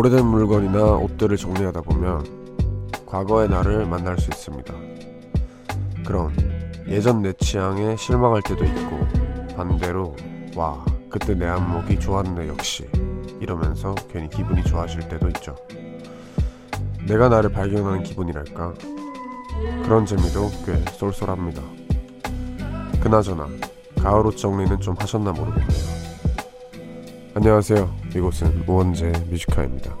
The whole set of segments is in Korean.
오래된 물건이나 옷들을 정리하다 보면 과거의 나를 만날 수 있습니다. 그럼 예전 내 취향에 실망할 때도 있고 반대로 와 그때 내 안목이 좋았네 역시 이러면서 괜히 기분이 좋아질 때도 있죠. 내가 나를 발견하는 기분이랄까 그런 재미도 꽤 쏠쏠합니다. 그나저나 가을 옷 정리는 좀 하셨나 모르겠네요. 안녕하세요. 이곳은 우원재 뮤지카입니다.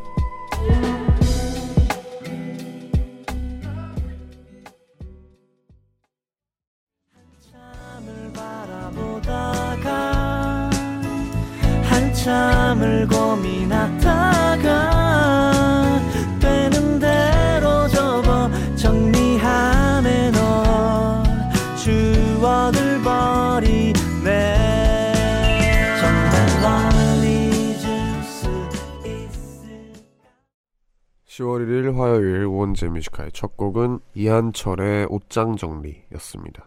화요일 우원재 Music High의 첫 곡은 이한철의 옷장 정리였습니다.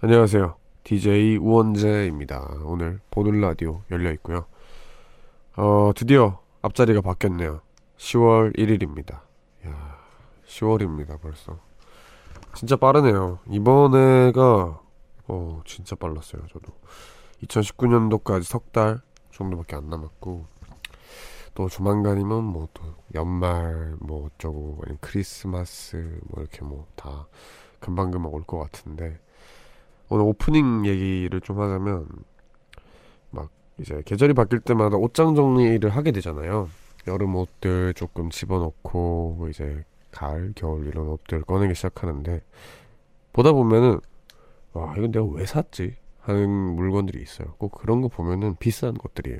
안녕하세요. DJ 우원재입니다. 오늘 보는 라디오 열려 있고요. 어, 드디어 앞자리가 바뀌었네요. 10월 1일입니다. 야, 10월입니다, 벌써. 진짜 빠르네요. 이번 해가 어, 진짜 빨랐어요, 저도. 2019년도까지 석 달 정도밖에 안 남았고 또 조만간이면 뭐 또 연말 뭐 어쩌고 크리스마스 뭐 이렇게 뭐 다 금방금방 올 것 같은데 오늘 오프닝 얘기를 좀 하자면 막 이제 계절이 바뀔 때마다 옷장 정리를 하게 되잖아요. 여름 옷들 조금 집어넣고 뭐 이제 가을, 겨울 이런 옷들 꺼내기 시작하는데 보다 보면은 와 이건 내가 왜 샀지 하는 물건들이 있어요. 꼭 그런 거 보면은 비싼 것들이에요.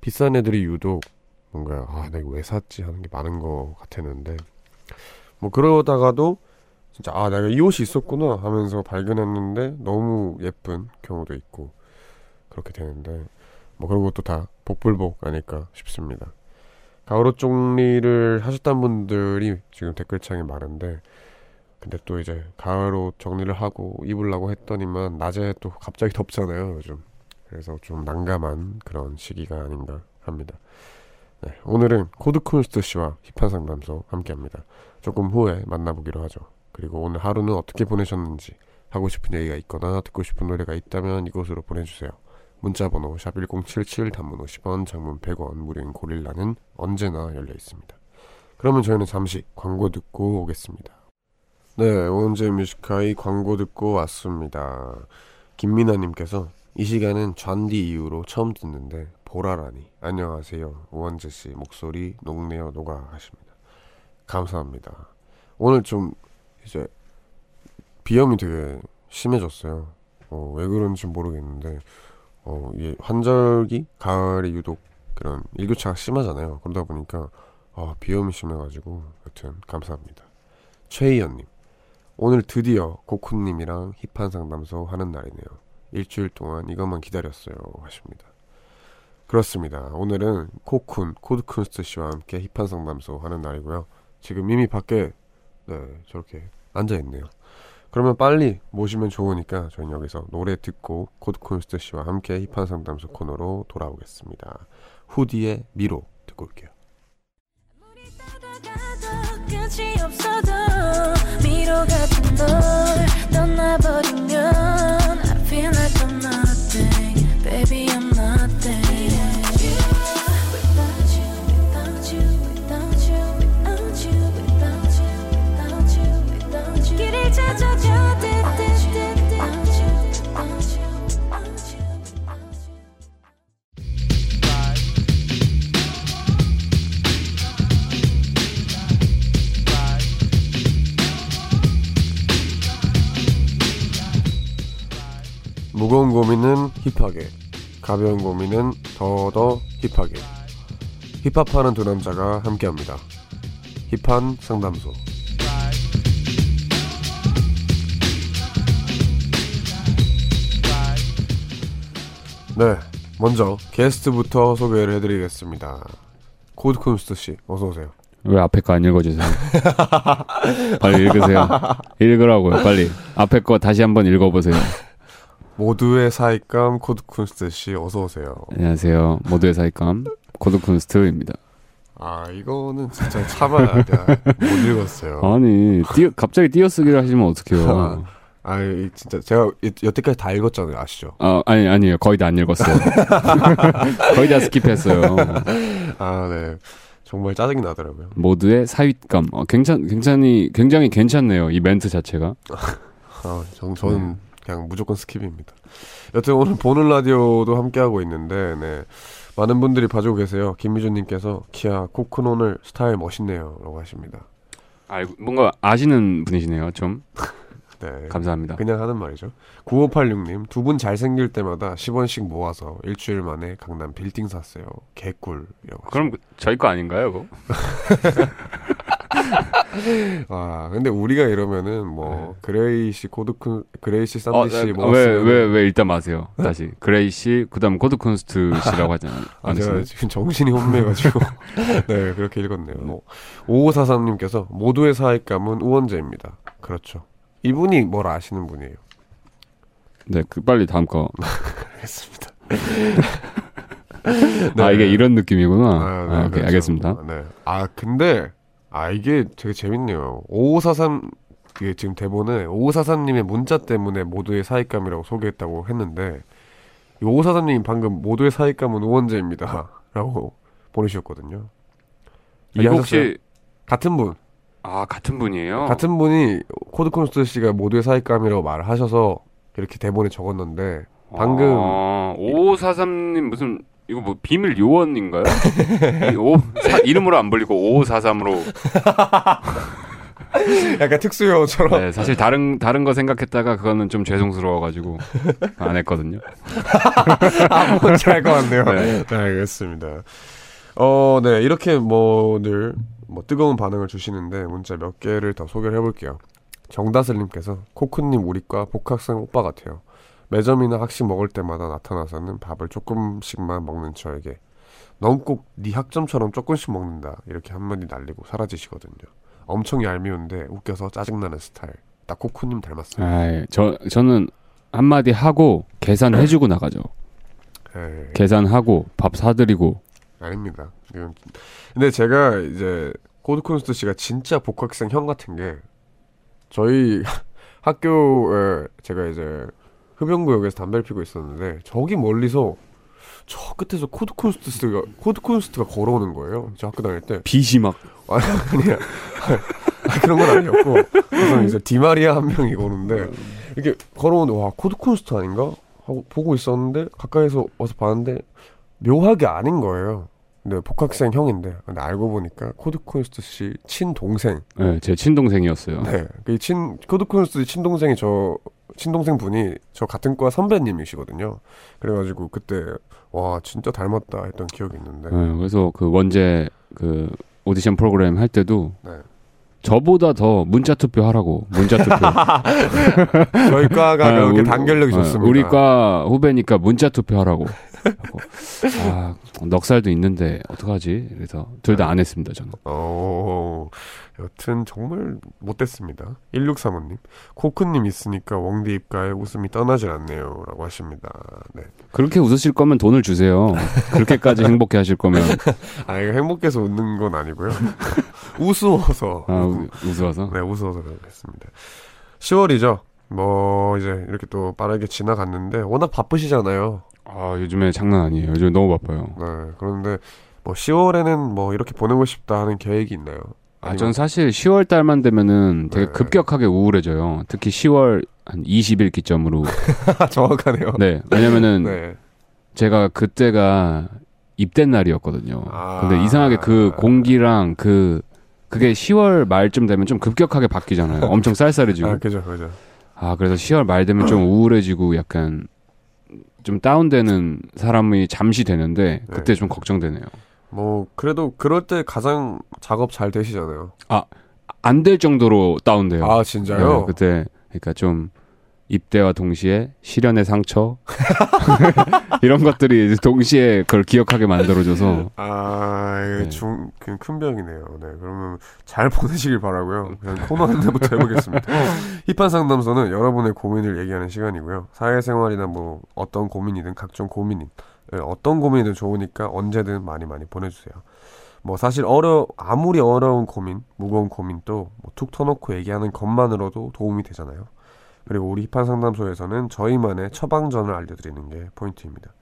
비싼 애들이 유독 뭔가 아 내가 왜 샀지 하는 게 많은 것 같았는데 뭐 그러다가도 진짜 아 내가 이 옷이 있었구나 하면서 발견했는데 너무 예쁜 경우도 있고 그렇게 되는데 뭐 그런 것도 다 복불복 아닐까 싶습니다. 가을 옷 정리를 하셨던 분들이 지금 댓글창에 많은데 근데 또 이제 가을 옷 정리를 하고 입으려고 했더니만 낮에 또 갑자기 덥잖아요 요즘 그래서 좀 난감한 그런 시기가 아닌가 합니다. 네, 오늘은 코드쿤스트 씨와 힙한 상담소 함께합니다. 조금 후에 만나보기로 하죠. 그리고 오늘 하루는 어떻게 보내셨는지 하고 싶은 얘기가 있거나 듣고 싶은 노래가 있다면 이곳으로 보내주세요. 문자번호 샵1077 단문 50원 장문 100원 무료인 고릴라는 언제나 열려 있습니다. 그러면 저희는 잠시 광고 듣고 오겠습니다. 네, 우원재 Music High 광고 듣고 왔습니다. 김민아님께서 이 시간은 잔디 이후로 처음 듣는데 보라라니 안녕하세요 우원재 씨 목소리 녹네요 녹아 하십니다. 감사합니다. 오늘 좀 이제 비염이 되게 심해졌어요. 어, 왜 그런지 모르겠는데 어, 이 환절기 가을에 유독 그런 일교차가 심하잖아요. 그러다 보니까 아, 비염이 심해가지고 여튼 감사합니다. 최희연님 오늘 드디어 코쿤님이랑 힙한 상담소 하는 날이네요. 일주일 동안 이것만 기다렸어요 하십니다. 그렇습니다. 오늘은 코쿤 코드쿤스트 씨와 함께 힙한 상담소 하는 날이고요. 지금 이미 밖에 네 저렇게 앉아 있네요. 그러면 빨리 모시면 좋으니까 저희는 여기서 노래 듣고 코드쿤스트 씨와 함께 힙한 상담소 코너로 돌아오겠습니다. 후디의 미로 듣고 올게요. 끝이 없어도 미로 같은 널 떠나버리면 가벼운 고민은 더더 힙하게. 힙합하는 두 남자가 함께합니다. 힙한 상담소. 네, 먼저 게스트부터 소개를 해드리겠습니다. 코드쿤스트 씨, 어서 오세요. 왜 앞에 거 안 읽어주세요? 빨리 읽으세요. 읽으라고요, 빨리. 앞에 거 다시 한번 읽어보세요. 모두의 사윗감 코드쿤스트 씨, 어서 오세요. 안녕하세요. 모두의 사윗감, 코드쿤스트입니다. 아 이거는 진짜 참아야 돼. 못 읽었어요. 아니 띄어, 갑자기 띄어쓰기를 하시면 어떡해요. 아 이- 진짜 제가 이- 여태까지 다 읽었잖아요. 아시죠? 아, 아니 아니요 거의 다 안 읽었어요. 거의 다 skip했어요. 아 네. 정말 짜증이 나더라고요. 모두의 사윗감. 어, 괜찮 굉장히 굉장히 괜찮네요. 이 멘트 자체가. 아, 전, 저는 그냥 무조건 skip입니다. 여튼 오늘 보는 라디오도 함께하고 있는데, 네. 많은 분들이 봐주고 계세요. 김미준님께서 캬 코쿤 오늘 스타일 멋있네요. 라고 하십니다. 아 뭔가 아시는 분이시네요. 좀 네. 감사합니다. 그냥 하는 말이죠. 9586님, 두 분 잘생길 때마다 10원씩 모아서 일주일 만에 강남 빌딩 샀어요. 개꿀 이라고. 그럼 저희 거 아닌가요? 그거? 아, 근데 우리가 이러면은 뭐, 그레이시 코드쿤, 그레이시 네. 어, 쌈디씨 뭐. 왜왜 왜 일단 마세요. 다시 그레이 씨 그다음 코드쿤스트 씨라고 하지 않- 아? 제가 지금 정신이 혼미해가지고. 네, 그렇게 읽었네요. 뭐, 5543님께서 모두의 사익감은 우원재입니다. 그렇죠. 이분이 뭘 아시는 분이에요. 네, 그 빨리 다음 거. 알겠습니다. 아 이게 이런 느낌이구나. 아, 아, 네, 오케이 그렇죠. 알겠습니다. 네. 아, 근데, 아, 이게 되게 재밌네요. 5543, 그 지금 대본에 5543님의 문자 때문에 모두의 사익감이라고 소개했다고 했는데, 5543님이 방금 모두의 사익감은 우원재입니다. 라고 보내주셨거든요. 이해하셨어요? 혹시 같은 분. 아 같은 분이에요? 같은 분이 코드콘스트 씨가 모두의 사익감이라고 말을 하셔서 이렇게 대본에 적었는데 방금 아, 5543님 무슨 이거 뭐 비밀 요원인가요? 이 오, 사, 이름으로 안 불리고 5543으로. 약간 특수요처럼 네, 사실 다른 다른 거 생각했다가 그거는 좀 죄송스러워가지고 안 했거든요. 뭔지 알것 같네요. 네. 네. 알겠습니다. 어, 네 이렇게 뭐늘 뭐 뜨거운 반응을 주시는데 문자 몇 개를 더 소개를 해볼게요. 정다슬님께서 코크님 우리과 복학생 오빠 같아요. 매점이나 학식 먹을 때마다 나타나서는 밥을 조금씩만 먹는 저에게 넌 꼭 네 학점처럼 조금씩 먹는다 이렇게 한마디 날리고 사라지시거든요. 엄청 얄미운데 웃겨서 짜증나는 스타일. 딱 코크님 닮았어요. 아, 저 저는 한마디 하고 계산해주고 나가죠. 네. 계산하고 밥 사드리고 아닙니다. 근데 제가 이제 코드 쿤스트 씨가 진짜 복학생 형 같은 게 저희 학교에 제가 이제 흡연구역에서 담배를 피고 있었는데 저기 멀리서 저 끝에서 코드 쿤스트가 코드 쿤스트가 걸어오는 거예요. 저 학교 다닐 때 빛이 막 아니 아니야 아, 그런 건 아니었고 그래서 이제 디마리아 한 명이 오는데 이렇게 걸어오는데 와 코드 쿤스트 아닌가 하고 보고 있었는데 가까이서 와서 봤는데 묘하게 아닌 거예요. 근데 복학생 형인데 근데 알고 보니까 코드 쿤스트 씨 친동생 네, 제 친동생이었어요. 네, 그 친 코드 쿤스트 친동생이 저 친동생 분이 저 같은 과 선배님이시거든요. 그래가지고 그때 와 진짜 닮았다 했던 기억이 있는데 네, 그래서 그 원재 그 오디션 프로그램 할 때도 네. 저보다 더 문자 투표 하라고 문자 투표. 저희 과가 아, 그렇게 우리- 단결력이 어, 좋습니다. 우리 과 후배니까 문자 투표 하라고. 하고. 아 넉살도 있는데 어떡하지? 그래서 둘 다 안 했습니다 저는. 어, 여튼 정말 못됐습니다. 1635님. 코크님 있으니까 웡디 입가에 웃음이 떠나질 않네요. 라고 하십니다. 네. 그렇게 웃으실 거면 돈을 주세요. 그렇게까지 행복해 하실 거면 아, 이거 행복해서 웃는 건 아니고요. 우스워서. 아, 우- 웃어서. 네, 우스워서 그렇겠습니다. 10월이죠. 뭐, 이제 이렇게 또 빠르게 지나갔는데, 워낙 바쁘시잖아요. 아 요즘에 장난 아니에요. 요즘 너무 바빠요. 네. 그런데, 뭐, 10월에는 뭐, 이렇게 보내고 싶다 하는 계획이 있나요? 아, 전 사실 10월 달만 되면은 되게 네. 급격하게 우울해져요. 특히 10월 한 20일 기점으로. 정확하네요. 네. 왜냐면은 네. 제가 그때가 입대 날이었거든요. 아. 근데 이상하게 그 공기랑 그 그게 10월 말쯤 되면 좀 급격하게 바뀌잖아요. 엄청 쌀쌀해지고. 아, 그죠, 그죠. 아, 그래서 10월 말 되면 좀 우울해지고 약간 좀 다운되는 사람이 잠시 되는데 그때 네. 좀 걱정되네요. 뭐, 그래도 그럴 때 가장 작업 잘 되시잖아요. 안될 정도로 다운돼요. 아, 진짜요? 네, 그때 그러니까 좀 입대와 동시에 시련의 상처 이런 것들이 동시에 그걸 기억하게 만들어줘서 아, 이게 네. 중, 그큰 병이네요. 네, 그러면 잘 보내시길 바라고요. 그냥 코너 한 대부터 해보겠습니다. 힙한 상담소는 여러분의 고민을 얘기하는 시간이고요. 사회생활이나 뭐 어떤 고민이든 각종 고민인 네, 어떤 고민이든 좋으니까 언제든 많이 많이 보내주세요. 뭐 사실 어려 아무리 어려운 고민, 무거운 고민도 뭐툭 터놓고 얘기하는 것만으로도 도움이 되잖아요. 그리고 우리 힙한 상담소에서는 저희만의 처방전을 알려드리는 게 포인트입니다.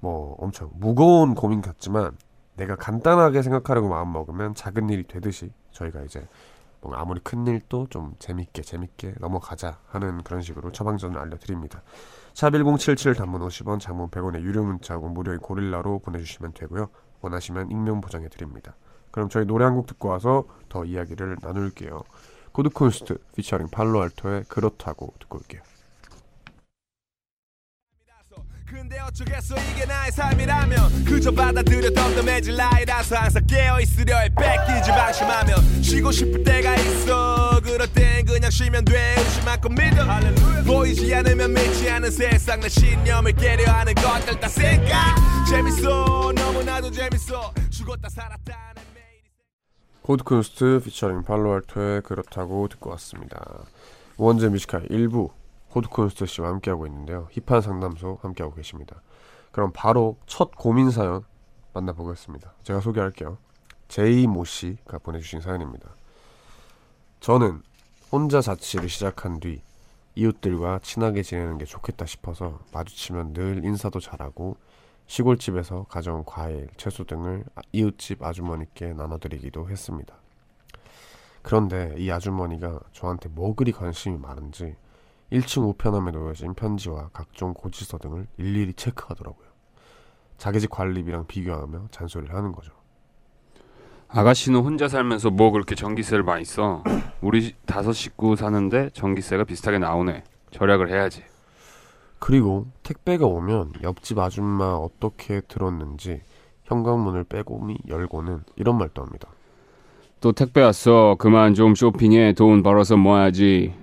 뭐 엄청 무거운 고민 같지만 내가 간단하게 생각하려고 마음 먹으면 작은 일이 되듯이 저희가 이제 뭔가 아무리 큰 일도 좀 재밌게 재밌게 넘어가자 하는 그런 식으로 처방전을 알려드립니다. 샵 1077 단문 50원, 장문 100원의 유료 문자 혹은 무료인 고릴라로 보내주시면 되고요. 원하시면 익명 보장해 드립니다. 그럼 저희 노래 한 곡 듣고 와서 더 이야기를 나눌게요. 코드 쿤스트 피처링 팔로알토의 그렇다고 듣고 올게요. 근데 어쩌겠어? 이게 나의 삶이라면 그저 받아들여 덤덤해질 나이라서 항상 깨어있으려 해. 뺏기지 방심하면 쉬고 싶을 때가 있어. 그럴 땐 그냥 쉬면 돼. 의심만큼 믿어. 보이지 않으면 믿지 않은 세상 내 신념을 깨려 하는 것들 다 생각. 재밌어. 너무나도 재밌어. 죽었다 살았다 코드 쿤스트 피처링 팔로알토의 그렇다고 듣고 왔습니다. 우원재의 Music High 1부 코드 쿤스트 씨와 함께하고 있는데요. 힙한 상담소 함께하고 계십니다. 그럼 바로 첫 고민 사연 만나보겠습니다. 제가 소개할게요. 제이 모 씨가 보내주신 사연입니다. 저는 혼자 자취를 시작한 뒤 이웃들과 친하게 지내는 게 좋겠다 싶어서 마주치면 늘 인사도 잘하고 시골집에서 가져온 과일, 채소 등을 아- 이웃집 아주머니께 나눠드리기도 했습니다. 그런데 이 아주머니가 저한테 뭐 그리 관심이 많은지 1층 우편함에 놓여진 편지와 각종 고지서 등을 일일이 체크하더라고요. 자기 집 관리비랑 비교하며 잔소리를 하는 거죠. 아가씨는 혼자 살면서 뭐 그렇게 전기세를 많이 써? 우리 다섯 식구 사는데 전기세가 비슷하게 나오네. 절약을 해야지. 그리고 택배가 오면 옆집 아줌마 어떻게 들었는지 현관문을 빼고미 열고는 이런 말도 합니다. 또 택배 왔어. 그만 좀 쇼핑해. 돈 벌어서 모아야지.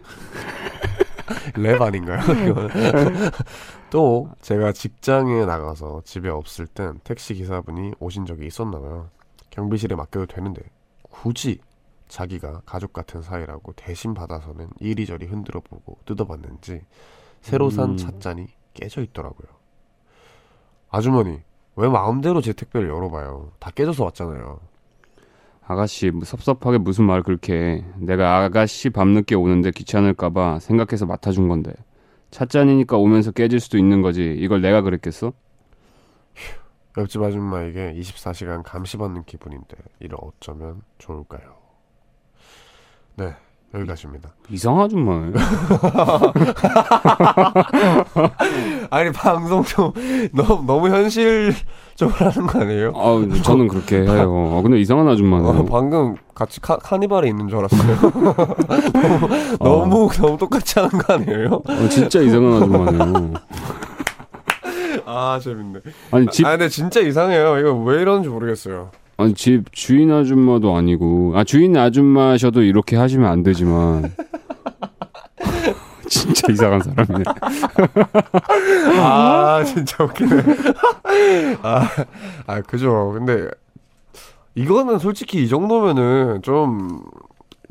랩 아닌가요? 이거는? 또 제가 직장에 나가서 집에 없을 땐 택시 기사분이 오신 적이 있었나 봐요. 경비실에 맡겨도 되는데 굳이 자기가 가족 같은 사이라고 대신 받아서는 이리저리 흔들어 보고 뜯어봤는지 새로 산 음. 찻잔이 깨져 있더라고요. 아주머니 왜 마음대로 제 택배를 열어봐요. 다 깨져서 왔잖아요. 아가씨 뭐 섭섭하게 무슨 말 그렇게 해. 내가 아가씨 밤늦게 오는데 귀찮을까봐 생각해서 맡아준 건데 찻잔이니까 오면서 깨질 수도 있는 거지 이걸 내가 그랬겠어? 옆집 아줌마에게 24시간 감시받는 기분인데 이를 어쩌면 좋을까요? 네, 여기까지입니다. 이상한 아줌마네 아니 방송 좀 너무 너무 현실적으로 하는 거 아니에요? 아 저는 그렇게 해요 아, 근데 이상한 아줌마네 어, 방금 같이 카, 카니발에 있는 줄 알았어요. 너무 너무, 너무 똑같이 하는 거 아니에요? 어, 진짜 이상한 아줌마네요 아 재밌네. 아니 집 아 근데 진짜 이상해요. 이거 왜 이러는지 모르겠어요. 아니 집 주인 아줌마도 아니고 아 주인 아줌마셔도 이렇게 하시면 안 되지만 진짜 이상한 사람이네. 아 진짜 웃기네. 아, 아 그죠. 근데 이거는 솔직히 이 정도면은 좀.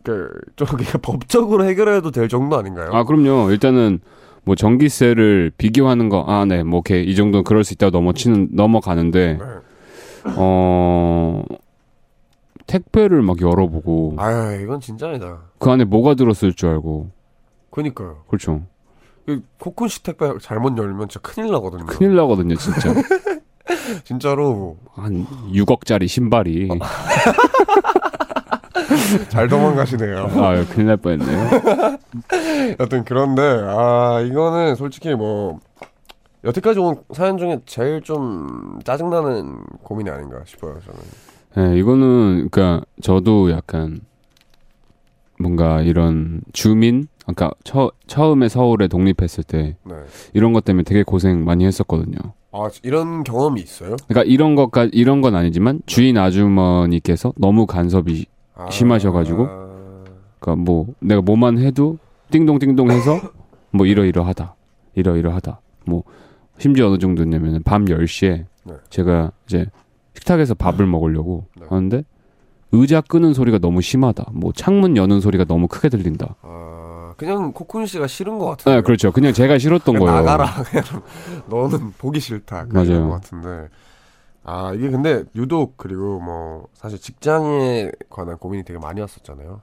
그, 좀, 그냥 법적으로 해결해도 될 정도 아닌가요? 아 그럼요. 일단은 뭐 전기세를 비교하는 거, 아 네, 뭐 오케이 이 정도는 그럴 수 있다고 넘어치는 넘어가는데 네. 어 택배를 막 열어보고 아유, 이건 진짜 아니다. 그 안에 뭐가 들었을 줄 알고 그니까요. 그렇죠. 이 코쿤시 택배 잘못 열면 진짜 큰일 나거든요. 큰일 나거든요, 진짜. 진짜로 한 6억짜리 신발이 잘 도망가시네요. 아 큰일 날 뻔했네요. 여튼 그런데 아 이거는 솔직히 뭐 여태까지 온 사연 중에 제일 좀 짜증나는 고민이 아닌가 싶어요 저는. 네, 이거는 그러니까 저도 약간 뭔가 이런 주민 아까 처, 처음에 서울에 독립했을 때 네. 이런 것 때문에 되게 고생 많이 했었거든요. 아 이런 경험이 있어요? 그러니까 이런 것까 이런 건 아니지만 주인 아주머니께서 너무 간섭이 아, 심하셔가지고? 그러니까 뭐 내가 뭐만 해도 띵동띵동 해서 뭐 이러이러하다 이러이러하다 뭐 심지어 어느 정도냐면 밤 10시에 네. 제가 이제 식탁에서 밥을 먹으려고 네. 하는데 의자 끄는 소리가 너무 심하다 뭐 창문 여는 소리가 너무 크게 들린다 아 그냥 코쿤 씨가 싫은 것 같은데. 네 그렇죠 그냥 제가 싫었던 그냥 거예요 나가라 그냥 너는 보기 싫다 맞아요. 것 같은데. 아 이게 근데 유독 그리고 뭐 사실 직장에 관한 고민이 되게 많이 왔었잖아요.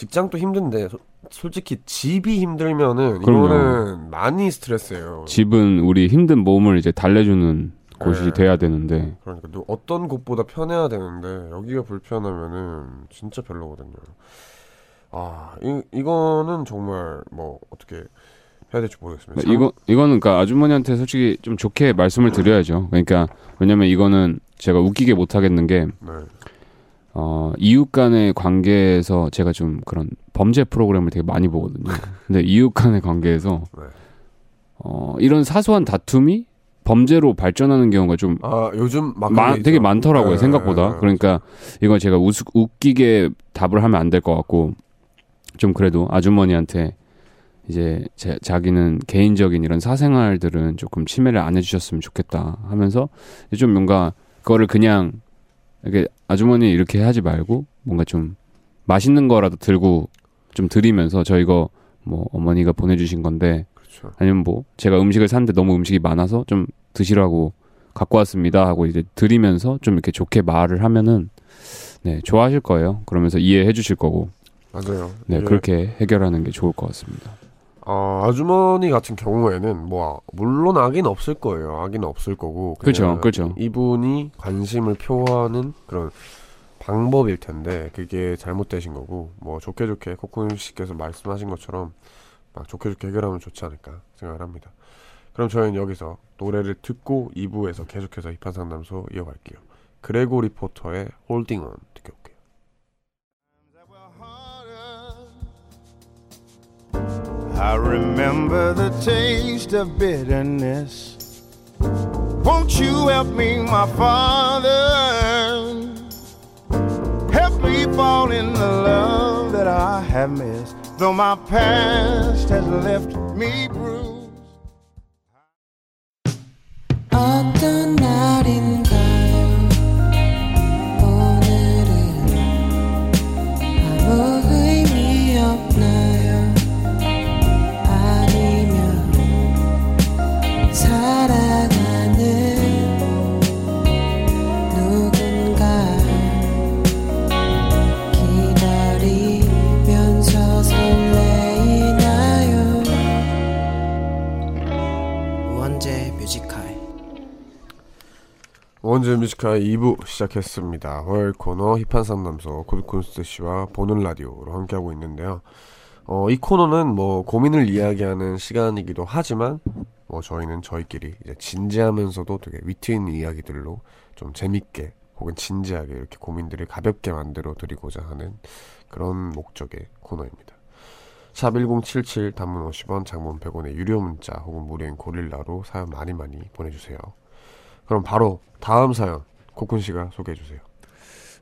직장도 힘든데 소- 솔직히 집이 힘들면은 그럼요. 이거는 많이 스트레스예요. 집은 우리 힘든 몸을 이제 달래주는 곳이 네. 돼야 되는데 그러니까 또 어떤 곳보다 편해야 되는데 여기가 불편하면은 진짜 별로거든요. 아 이, 이거는 정말 뭐 어떻게 해야 될지 모르겠습니다. 참- 이거 이거는 그러니까 아주머니한테 솔직히 좀 좋게 말씀을 드려야죠. 그러니까 왜냐면 이거는 제가 웃기게 못 하겠는 게 네. 어, 이웃 간의 관계에서 제가 좀 그런 범죄 프로그램을 되게 많이 보거든요. 근데 이웃 간의 관계에서 네. 어, 이런 사소한 다툼이 범죄로 발전하는 경우가 좀 아 요즘 막 마- 되게. 많더라고요 네, 생각보다 네, 그러니까 이건 제가 우스, 웃기게 답을 하면 안 될 것 같고 좀 그래도 아주머니한테 이제 제, 자기는 개인적인 이런 사생활들은 조금 침해를 안 해주셨으면 좋겠다 하면서 좀 뭔가 그거를 그냥 이렇게 아주머니 이렇게 하지 말고 뭔가 좀 맛있는 거라도 들고 좀 드리면서 저 이거 뭐 어머니가 보내주신 건데 그렇죠. 아니면 뭐 제가 음식을 샀는데 너무 음식이 많아서 좀 드시라고 갖고 왔습니다 하고 이제 드리면서 좀 이렇게 좋게 말을 하면은 네 좋아하실 거예요. 그러면서 이해해 주실 거고 맞아요. 네 이게, 그렇게 해결하는 게 좋을 것 같습니다. 어, 아주머니 같은 경우에는 뭐 물론 악인 없을 거예요. 악인 없을 거고. 그렇죠, 그렇죠. 이분이 관심을 표하는 그런 방법일 텐데 그게 잘못되신 거고 뭐 좋게 좋게 코쿤 씨께서 말씀하신 것처럼 막 좋게 좋게 해결하면 좋지 않을까 생각을 합니다. 그럼 저희는 여기서 노래를 듣고 2부에서 계속해서 힙한 상담소 이어갈게요. 그레고리 포터의 Holding On 듣고 I remember the taste of bitterness. Won't you help me, my father? Help me fall in the love that I have missed. Though my past has left me bruised. 우원재의 Music High 2부 시작했습니다. 화요일 코너 힙한 상담소 코드 쿤스트 씨와 보는 라디오로 함께하고 있는데요. 어, 이 코너는 뭐 고민을 이야기하는 시간이기도 하지만 뭐 저희는 저희끼리 이제 진지하면서도 되게 위트 있는 이야기들로 좀 재밌게 혹은 진지하게 이렇게 고민들을 가볍게 만들어 드리고자 하는 그런 목적의 코너입니다. 샵 1077 단문 50원 장문 100원의 유료 문자 혹은 무료인 고릴라로 사연 많이 많이 보내주세요. 그럼 바로 다음 사연 코쿤 씨가 소개해 주세요.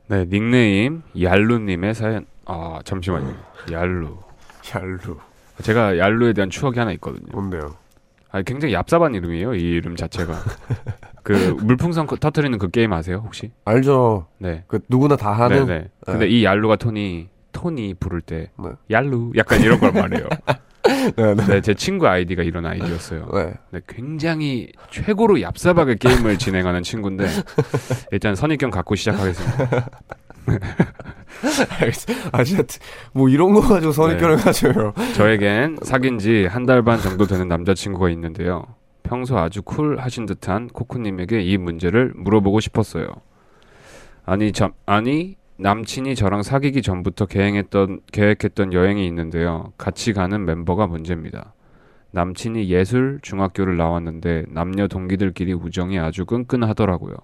네 닉네임 얄루님의 사연. 아 잠시만요. 얄루. 얄루 제가 얄루에 대한 추억이 하나 있거든요. 뭔데요? 아 굉장히 얍삽한 이름이에요. 이 이름 자체가. 그 물풍선 거- 터트리는 그 게임 아세요 혹시? 알죠. 네. 그 누구나 다 하는 네네. 근데 이 얄루가 톤이 톤이 부를 때 네. 얄루 약간 이런 걸 말해요. 네, 네. 네, 제 친구 아이디가 이런 아이디였어요. 네. 네, 굉장히 최고로 얍삽하게 게임을 진행하는 친구인데 일단 선입견 갖고 시작하겠습니다. 아 진짜 뭐 이런 거 가지고 선입견을 네. 가져요. 저에겐 사귄 지 한 달 반 정도 되는 남자친구가 있는데요. 평소 아주 쿨하신 듯한 코코님에게 이 문제를 물어보고 싶었어요. 아니, 저, 아니 남친이 저랑 사귀기 전부터 계획했던 계획했던 여행이 있는데요. 같이 가는 멤버가 문제입니다. 남친이 예술 중학교를 나왔는데 남녀 동기들끼리 우정이 아주 끈끈하더라고요.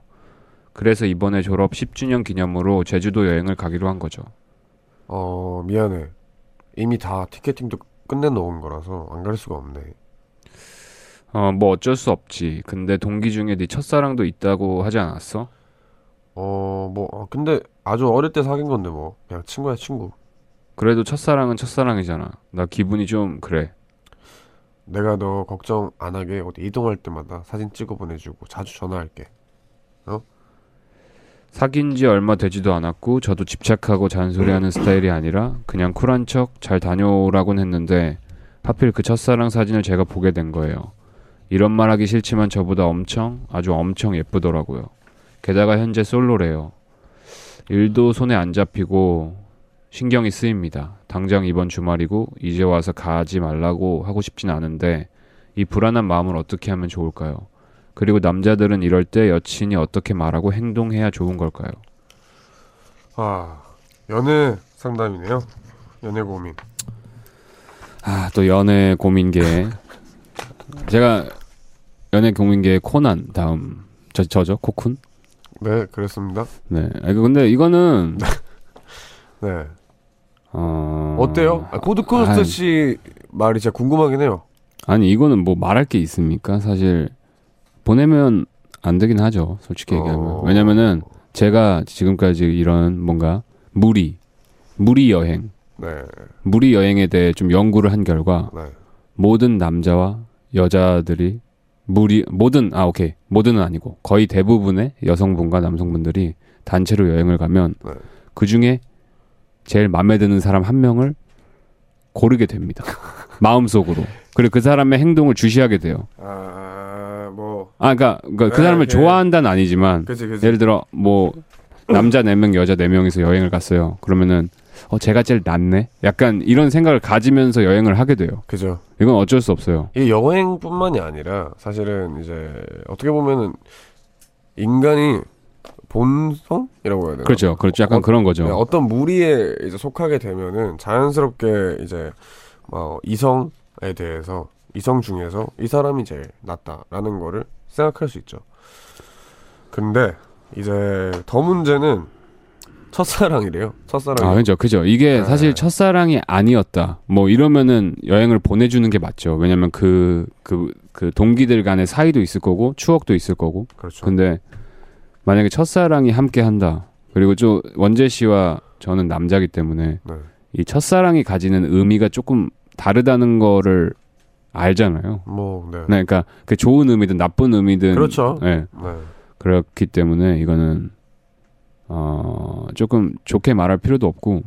그래서 이번에 졸업 10주년 기념으로 제주도 여행을 가기로 한 거죠. 어 미안해. 이미 다 티켓팅도 끝내 놓은 거라서 안 갈 수가 없네. 어, 뭐 어쩔 수 없지. 근데 동기 중에 네 첫사랑도 있다고 하지 않았어? 어뭐 어, 근데 아주 어릴 때 사귄 건데 뭐 그냥 친구야 친구. 그래도 첫사랑은 첫사랑이잖아. 나 기분이 좀 그래. 내가 너 걱정 안 하게 어디 이동할 때마다 사진 찍어 보내주고 자주 전화할게. 사귄 지 얼마 되지도 않았고 저도 집착하고 잔소리하는 스타일이 아니라 그냥 쿨한 척 잘 다녀오라곤 했는데 하필 그 첫사랑 사진을 제가 보게 된 거예요. 이런 말 하기 싫지만 저보다 엄청 아주 엄청 예쁘더라고요. 게다가 현재 솔로래요. 일도 손에 안 잡히고 신경이 쓰입니다. 당장 이번 주말이고 이제 와서 가지 말라고 하고 싶진 않은데 이 불안한 마음을 어떻게 하면 좋을까요? 그리고 남자들은 이럴 때 여친이 어떻게 말하고 행동해야 좋은 걸까요? 아 연애 상담이네요. 연애 고민. 아, 또 연애 고민계. 제가 연애 고민계 코난 다음 저 저죠 코쿤. 네 그렇습니다. 네. 아, 근데 이거는 네 어 어때요? 아, 코드 쿤스트 아이. 씨 말이 진짜 궁금하긴 해요. 아니 이거는 뭐 말할 게 있습니까? 사실 보내면 안 되긴 하죠. 솔직히 얘기하면. 어. 왜냐면은 제가 지금까지 이런 뭔가 무리 무리 여행 네 무리 여행에 대해 좀 연구를 한 결과 네. 모든 남자와 여자들이 무리 모든 아 오케이 모든은 아니고 거의 대부분의 여성분과 남성분들이 단체로 여행을 가면 네. 그 중에 제일 마음에 드는 사람 한 명을 고르게 됩니다. 마음속으로. 그리고 그 사람의 행동을 주시하게 돼요. 아 뭐 아, 그러니까, 그러니까 그 네, 사람을 네. 좋아한다는 아니지만 그지 그지. 예를 들어 뭐 남자 4명 여자 4명이서 여행을 갔어요. 그러면은 어 제가 제일 낫네. 약간 이런 생각을 가지면서 여행을 하게 돼요. 그죠. 이건 어쩔 수 없어요. 이 여행뿐만이 아니라 사실은 이제 어떻게 보면은 인간이 본성이라고 해야 되나? 그렇죠. 그렇죠. 약간 어, 그런 네, 거죠. 어떤 무리에 이제 속하게 되면은 자연스럽게 이제 뭐 이성에 대해서 이성 중에서 이 사람이 제일 낫다라는 거를 생각할 수 있죠. 근데 이제 더 문제는 첫사랑이래요. 첫사랑. 아, 그죠. 그죠. 이게 네. 사실 첫사랑이 아니었다. 뭐 이러면은 여행을 보내주는 게 맞죠. 왜냐면 그, 그, 그 동기들 간의 사이도 있을 거고 추억도 있을 거고. 그렇죠. 근데 만약에 첫사랑이 함께 한다. 그리고 좀 원재 씨와 저는 남자기 때문에 네. 이 첫사랑이 가지는 의미가 조금 다르다는 거를 알잖아요. 뭐 네. 네, 그러니까 그 좋은 의미든 나쁜 의미든 그렇죠. 네, 네. 그렇기 때문에 이거는 어 조금 좋게 말할 필요도 없고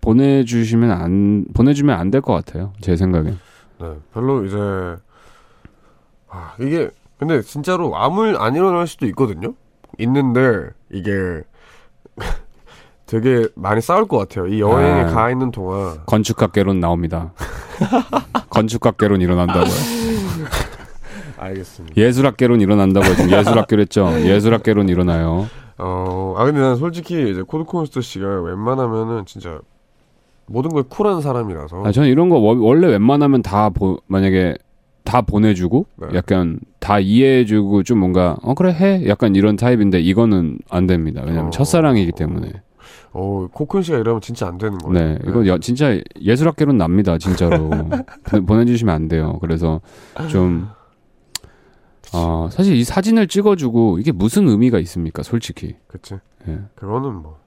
보내주시면 안 보내주면 안 될 것 같아요. 제 생각엔. 네, 별로 이제 아, 이게 근데 진짜로 아무 일 안 일어날 수도 있거든요. 있는데 이게 되게 많이 싸울 것 같아요. 이 여행에 아. 가 있는 동안 건축학개론 나옵니다. 건축학개론 일어난다고요. 알겠습니다. 예술학개론 일어난다고요. 지금 예술학교로 했죠. 예술학개론 일어나요. 어, 아 근데 난 솔직히 이제 코드 쿤스트 씨가 웬만하면은 진짜 모든 걸 쿨한 사람이라서 아, 저는 이런 거 워- 원래 웬만하면 다 보, 만약에 다 보내주고 네. 약간 다 이해해주고 좀 뭔가 어 그래 해 약간 이런 타입인데 이거는 안 됩니다. 왜냐면 어. 첫사랑이기 때문에. 어, 코쿤 씨가 이러면 진짜 안 되는 거예요. 네, 이거 여- 진짜 예술학개론 납니다, 진짜로. 보- 보내주시면 안 돼요. 그래서 좀, 어, 사실 이 사진을 찍어주고 이게 무슨 의미가 있습니까, 솔직히. 그치. 예. 그거는 뭐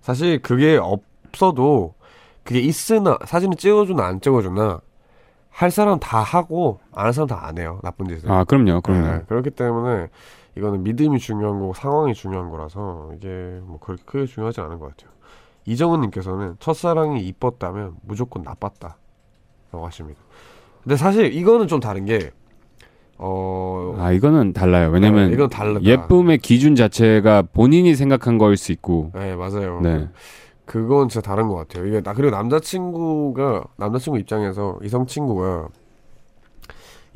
사실 그게 없어도 그게 있으나 사진을 찍어주나 안 찍어주나 할 사람 다 하고 안 할 사람 다 안 해요 나쁜 짓을 아, 그럼요, 그럼요. 네, 그렇기 때문에 이거는 믿음이 중요한 거고 상황이 중요한 거라서 이게 뭐 그렇게 크게 중요하지 않은 것 같아요 이정은님께서는 첫사랑이 이뻤다면 무조건 나빴다 라고 하십니다 근데 사실 이거는 좀 다른 게 어... 아, 이거는 달라요. 왜냐면 네, 이건 예쁨의 기준 자체가 본인이 생각한 거일 수 있고. 네 맞아요 네. 그건 진짜 다른 것 같아요. 이게 나 그리고 남자친구가 남자친구 입장에서 이성 친구가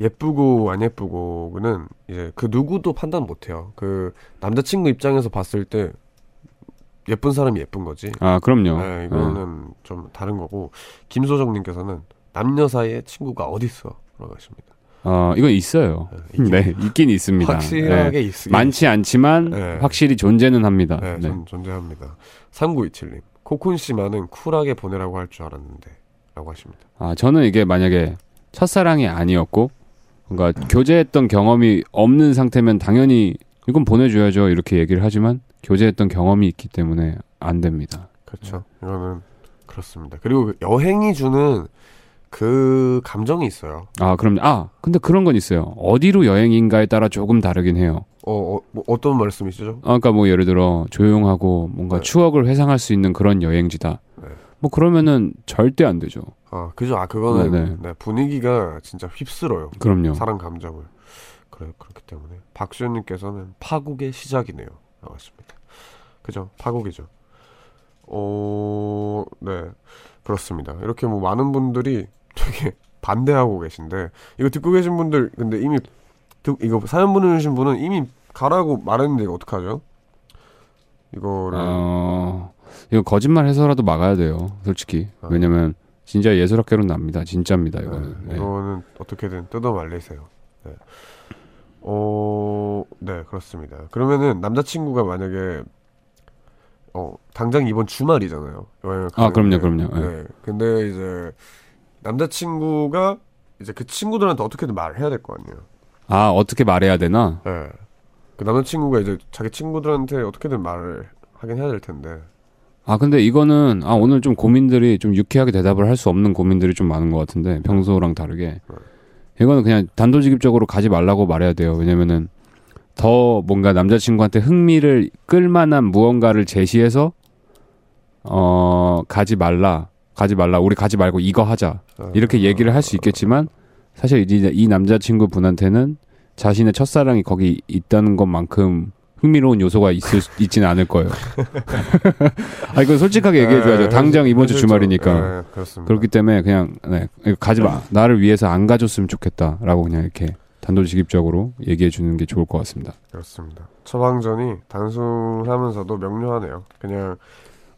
예쁘고 안 예쁘고는 이제 그 누구도 판단 못 해요. 그 남자친구 입장에서 봤을 때 예쁜 사람이 예쁜 거지. 아, 그럼요. 네, 이거는 좀 다른 거고 김소정님께서는 남녀 사이에 친구가 어디 있어? 라고 하십니다. 어, 이건 있어요. 있긴 네, 있긴 있습니다. 확실하게 네. 있, 많지 않지만 네. 확실히 존재는 합니다. 네, 네. 전 존재합니다. 3927님 코쿤 씨만은 쿨하게 보내라고 할 줄 알았는데 라고 하십니다. 아, 저는 이게 만약에 첫사랑이 아니었고, 뭔가 교제했던 경험이 없는 상태면 당연히 이건 보내줘야죠. 이렇게 얘기를 하지만, 교제했던 경험이 있기 때문에 안 됩니다. 그렇죠. 이거는 그렇습니다. 그리고 그 여행이 주는 그 감정이 있어요. 아, 그럼, 아, 근데 그런 건 있어요. 어디로 여행인가에 따라 조금 다르긴 해요. 어, 어 뭐 어떤 말씀이시죠? 아, 그러니까 뭐 예를 들어 조용하고 뭔가 네. 추억을 회상할 수 있는 그런 여행지다. 네. 뭐 그러면은 절대 안 되죠. 아, 그죠. 아, 그거는 네, 네. 네, 분위기가 진짜 휩쓸어요. 그럼요. 사람 감정을. 그래 그렇기 때문에 박수현 님께서는 파국의 시작이네요. 나왔습니다. 그죠? 파국이죠. 어, 네 그렇습니다. 이렇게 뭐 많은 분들이 되게 반대하고 계신데 이거 듣고 계신 분들 근데 이미 듣, 이거 사연 보내주신 분은 이미 가라고 말했는데 이거 어떡하죠? 이거를 어, 이거 거짓말 해서라도 막아야 돼요. 솔직히. 아. 왜냐면 진짜 예술학개론 납니다. 진짜입니다. 네, 이거는. 네. 이거는 어떻게든 뜯어 말리세요. 네. 어, 네, 그렇습니다. 그러면은 남자친구가 만약에 어, 당장 이번 주말이잖아요. 아. 그럼요, 그럼요. 네. 근데 이제 남자친구가 이제 그 친구들한테 어떻게든 말을 해야 될 거 아니에요. 아 어떻게 말해야 되나? 네. 그 남자친구가 이제 자기 친구들한테 어떻게든 말을 하긴 해야 될 텐데. 아 근데 이거는 아 오늘 좀 고민들이 좀 유쾌하게 대답을 할 수 없는 고민들이 좀 많은 것 같은데 평소랑 다르게 이거는 그냥 단도직입적으로 가지 말라고 말해야 돼요. 왜냐면은 더 뭔가 남자친구한테 흥미를 끌만한 무언가를 제시해서 어 가지 말라 가지 말라 우리 가지 말고 이거 하자 어, 이렇게 얘기를 할 수 있겠지만 사실 이, 이 남자친구 분한테는 자신의 첫사랑이 거기 있다는 것만큼 흥미로운 요소가 있을 수- 있지는 않을 거예요. 아 이거 솔직하게 얘기해 줘야죠. 네, 당장 이번 주 현실적- 주말이니까. 네, 그렇습니다. 그렇기 때문에 그냥 네 가지 마. 나를 위해서 안 가줬으면 좋겠다라고 그냥 이렇게 단도직입적으로 얘기해 주는 게 좋을 것 같습니다. 그렇습니다. 처방전이 단순하면서도 명료하네요. 그냥 어,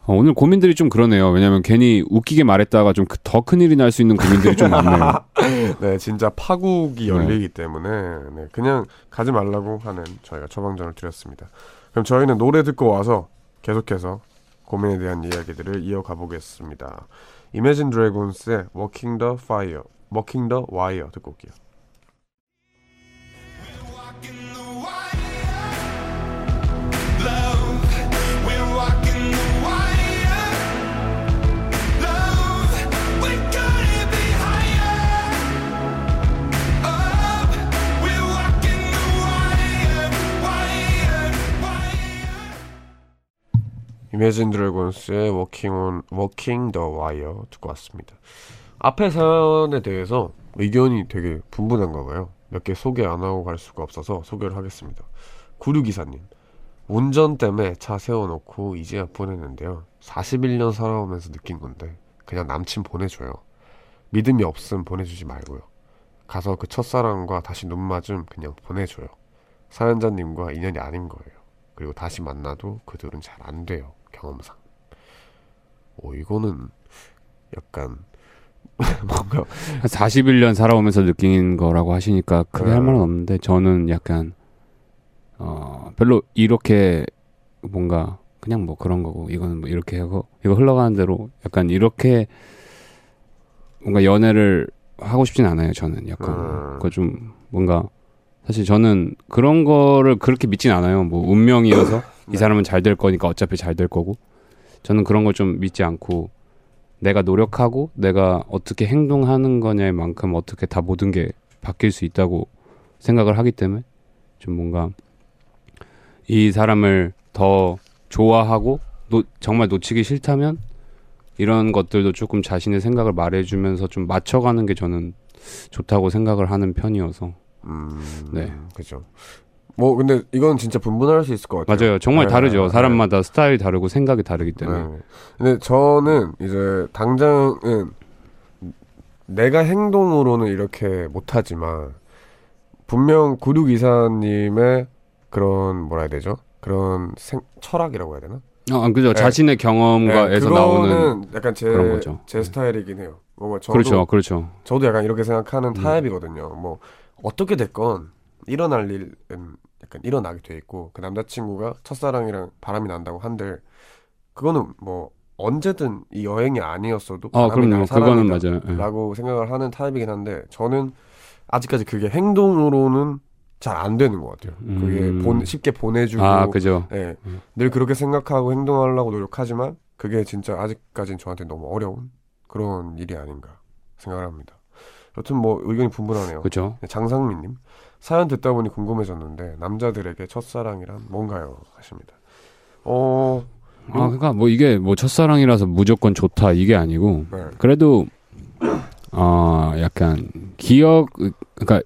오늘 고민들이 좀 그러네요. 왜냐면 괜히 웃기게 말했다가 좀 더 큰일이 날 수 있는 고민들이 좀 많네요. 네, 진짜 파국이 네. 열리기 때문에 네, 그냥 가지 말라고 하는 저희가 처방전을 드렸습니다. 그럼 저희는 노래 듣고 와서 계속해서 고민에 대한 이야기들을 이어가 보겠습니다. Imagine Dragons의 Walking the Fire, Walking the Wire 듣고 올게요. Imagine Dragons의 Walking on Walking the Wire 듣고 왔습니다. 앞에 사연에 대해서 의견이 되게 분분한가 봐요. 몇 개 소개 안 하고 갈 수가 없어서 소개를 하겠습니다. 구류기사님. 운전 때문에 차 세워놓고 이제야 보내는데요. 41년 살아오면서 느낀 건데 그냥 남친 보내줘요. 믿음이 없음 보내주지 말고요. 가서 그 첫사랑과 다시 눈 맞음 그냥 보내줘요. 사연자님과 인연이 아닌 거예요. 그리고 다시 만나도 그 둘은 잘 안 돼요. 경험상. 오 이거는 약간 뭔가 한 41년 살아오면서 느낀 거라고 하시니까 크게 할 네. 말은 없는데 저는 약간 어 별로 이렇게 뭔가 그냥 뭐 그런 거고 이거는 뭐 이렇게 하고 이거 흘러가는 대로 약간 이렇게 뭔가 연애를 하고 싶진 않아요 저는 약간 음. 그거 좀 뭔가 사실 저는 그런 거를 그렇게 믿진 않아요. 뭐 운명이어서 이 사람은 잘 될 거니까 어차피 잘 될 거고. 저는 그런 걸 좀 믿지 않고 내가 노력하고 내가 어떻게 행동하는 거냐에 만큼 어떻게 다 모든 게 바뀔 수 있다고 생각을 하기 때문에 좀 뭔가 이 사람을 더 좋아하고 노- 정말 놓치기 싫다면 이런 것들도 조금 자신의 생각을 말해주면서 좀 맞춰가는 게 저는 좋다고 생각을 하는 편이어서 음, 네. 그죠. 뭐 근데 이건 진짜 분분할 수 있을 것 같아요. 맞아요 정말 네, 다르죠 네. 사람마다 스타일이 다르고 생각이 다르기 때문에 네. 근데 저는 이제 당장은 내가 행동으로는 이렇게 못하지만 분명 구륙 이사님의 그런 뭐라 해야 되죠? 그런 생, 철학이라고 해야 되나? 어, 그죠 네. 자신의 경험과에서 네, 나오는 약간 제, 그런 거죠. 제 스타일이긴 해요. 뭔가 저도 그렇죠 그렇죠 저도 약간 이렇게 생각하는 음. 타입이거든요. 뭐 어떻게 됐건 일어날 일은 약간 일어나게 돼 있고 그 남자친구가 첫사랑이랑 바람이 난다고 한들 그거는 뭐 언제든 이 여행이 아니었어도 어 바람이 그럼요 날 그거는 맞아요 예. 라고 생각을 하는 타입이긴 한데 저는 아직까지 그게 행동으로는 잘 안 되는 것 같아요. 그게 음. 본, 쉽게 보내주고 아 그죠 예, 음. 늘 그렇게 생각하고 행동하려고 노력하지만 그게 진짜 아직까진 저한테 너무 어려운 그런 일이 아닌가 생각을 합니다. 여튼 뭐 의견이 분분하네요. 그죠 장상민님 사연 듣다 보니 궁금해졌는데 남자들에게 첫사랑이란 뭔가요? 하십니다. 어, 아 그러니까 뭐 이게 뭐 첫사랑이라서 무조건 좋다 이게 아니고 네, 그래도 어 약간 기억 그러니까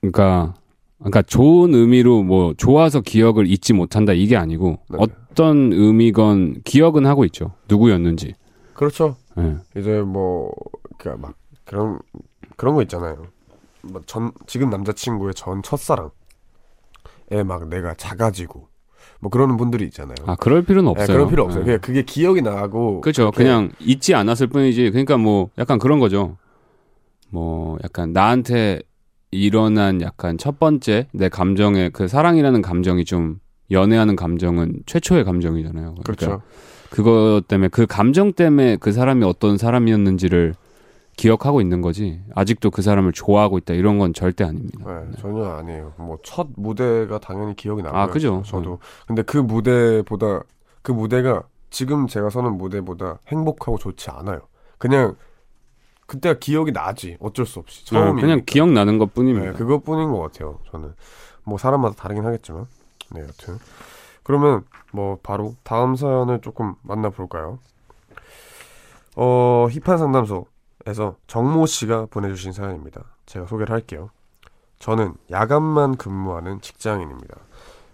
그러니까 그러니까 좋은 의미로 뭐 좋아서 기억을 잊지 못한다 이게 아니고 네. 어떤 의미건 기억은 하고 있죠. 누구였는지. 그렇죠. 예. 이제 뭐, 그니까 막, 그런, 그런 거 있잖아요. 뭐 전, 지금 남자친구의 전 첫사랑에 막 내가 작아지고, 뭐 그러는 분들이 있잖아요. 아 그럴 필요는 예, 없어요. 그런 필요 없어요. 예. 그냥 그게 기억이 나고. 그렇죠. 그냥 잊지 않았을 뿐이지. 그러니까 뭐 약간 그런 거죠. 뭐 약간 나한테 일어난 약간 첫 번째 내 감정의 그 사랑이라는 감정이 좀 연애하는 감정은 최초의 감정이잖아요. 그러니까 그렇죠. 그거 때문에 그 감정 때문에 그 사람이 어떤 사람이었는지를 기억하고 있는 거지. 아직도 그 사람을 좋아하고 있다 이런 건 절대 아닙니다. 네, 전혀 아니에요. 뭐 첫 무대가 당연히 기억이 나고요. 아, 그죠. 저도. 근데 그 무대보다 그 무대가 지금 제가 서는 무대보다 행복하고 좋지 않아요. 그냥 그때가 기억이 나지. 어쩔 수 없이. 어, 처음이 그냥 기억 나는 것 뿐입니다. 네, 그것뿐인 것 같아요. 저는 뭐 사람마다 다르긴 하겠지만, 네, 여튼 그러면 뭐 바로 다음 사연을 조금 만나볼까요? 어 힙한 상담소 에서 정모 씨가 보내주신 사연입니다. 제가 소개를 할게요. 저는 야간만 근무하는 직장인입니다.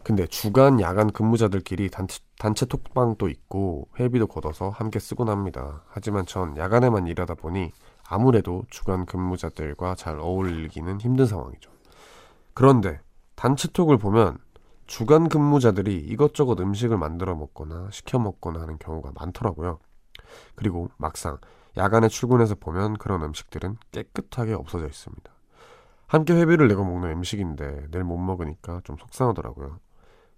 근데 주간 야간 근무자들끼리 단체, 단체 톡방도 있고 회비도 걷어서 함께 쓰곤 합니다. 하지만 전 야간에만 일하다 보니 아무래도 주간 근무자들과 잘 어울리기는 힘든 상황이죠. 그런데 단체 톡을 보면 주간 근무자들이 이것저것 음식을 만들어 먹거나 시켜 먹거나 하는 경우가 많더라고요. 그리고 막상 야간에 출근해서 보면 그런 음식들은 깨끗하게 없어져 있습니다. 함께 회비를 내고 먹는 음식인데 내일 못 먹으니까 좀 속상하더라고요.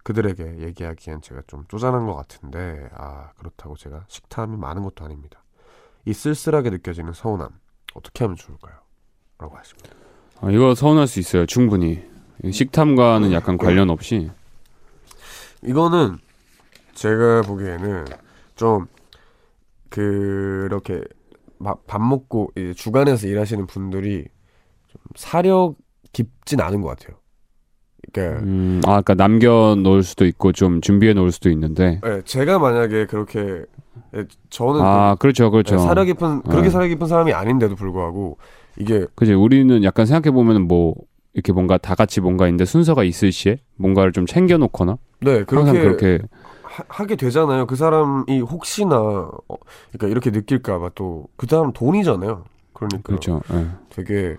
그들에게 얘기하기엔 제가 좀 쪼잔한 것 같은데 아 그렇다고 제가 식탐이 많은 것도 아닙니다. 이 쓸쓸하게 느껴지는 서운함 어떻게 하면 좋을까요? 라고 하십니다. 아, 이거 서운할 수 있어요. 충분히. 식탐과는 약간 관련 없이 이거는 제가 보기에는 좀 그렇게 막 밥 먹고 주간에서 일하시는 분들이 좀 사력 깊진 않은 것 같아요. 그러니까 음, 아, 그러니까 남겨 놓을 수도 있고 좀 준비해 놓을 수도 있는데. 예, 제가 만약에 그렇게 예, 저는 아, 그렇죠, 그렇죠. 예, 사력 깊은 그렇게 네. 사력 깊은 사람이 아닌데도 불구하고 이게 그지. 우리는 약간 생각해 보면 뭐 이렇게 뭔가 다 같이 뭔가 있는데 순서가 있을 시에 뭔가를 좀 챙겨 놓거나 네 항상 그렇게 그렇게 하, 게 되잖아요. 그 사람이 혹시나 어, 그러니까 이렇게 느낄까봐 또 그 사람 돈이잖아요. 그러니까 그렇죠. 예. 되게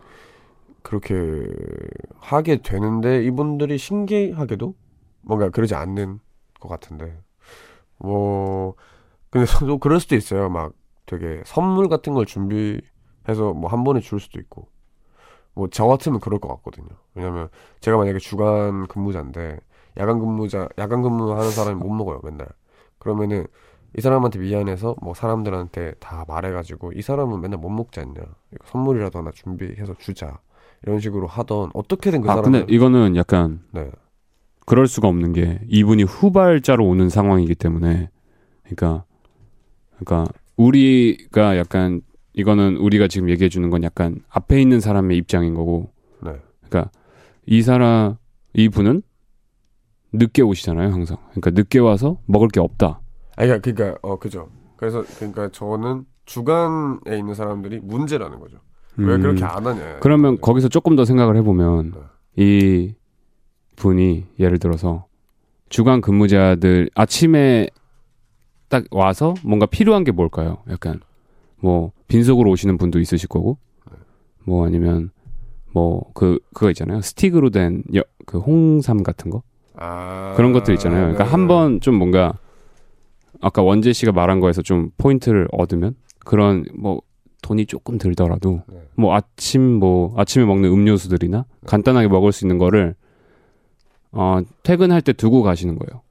그렇게 하게 되는데 이분들이 신기하게도 뭔가 그러지 않는 것 같은데 뭐 근데 또 그럴 수도 있어요 막 되게 선물 같은 걸 준비해서 뭐 한 번에 줄 수도 있고 뭐 저 같으면 그럴 것 같거든요 왜냐면 제가 만약에 주간 근무자인데 야간 근무자 야간 근무하는 사람이 못 먹어요 맨날. 그러면은 이 사람한테 미안해서 뭐 사람들한테 다 말해가지고 이 사람은 맨날 못 먹지 않냐. 이거 선물이라도 하나 준비해서 주자. 이런 식으로 하던 어떻게든 그 아, 사람은 근데 이거는 약간 네. 그럴 수가 없는 게 이분이 후발자로 오는 상황이기 때문에 그러니까 그러니까 우리가 약간 이거는 우리가 지금 얘기해 주는 건 약간 앞에 있는 사람의 입장인 거고. 네. 그러니까 이 사람 이분은 늦게 오시잖아요 항상. 그러니까 늦게 와서 먹을 게 없다. 아 그러니까 그러니까 어 그죠. 그래서 그러니까 저는 주간에 있는 사람들이 문제라는 거죠. 왜 음, 그렇게 안 하냐. 그러면 거기서 조금 더 생각을 해보면 네. 이 분이 예를 들어서 주간 근무자들 아침에 딱 와서 뭔가 필요한 게 뭘까요? 약간 뭐 빈속으로 오시는 분도 있으실 거고 뭐 아니면 뭐 그 그거 있잖아요. 스틱으로 된 그 홍삼 같은 거 아, 그런 것들 있잖아요. 그러니까 네, 한번 좀 뭔가 아까 원재 씨가 말한 거에서 좀 포인트를 얻으면 그런 뭐 돈이 조금 들더라도 네. 뭐 아침 뭐 아침에 먹는 음료수들이나 간단하게 먹을 수 있는 거를 어 퇴근할 때 두고 가시는 거예요.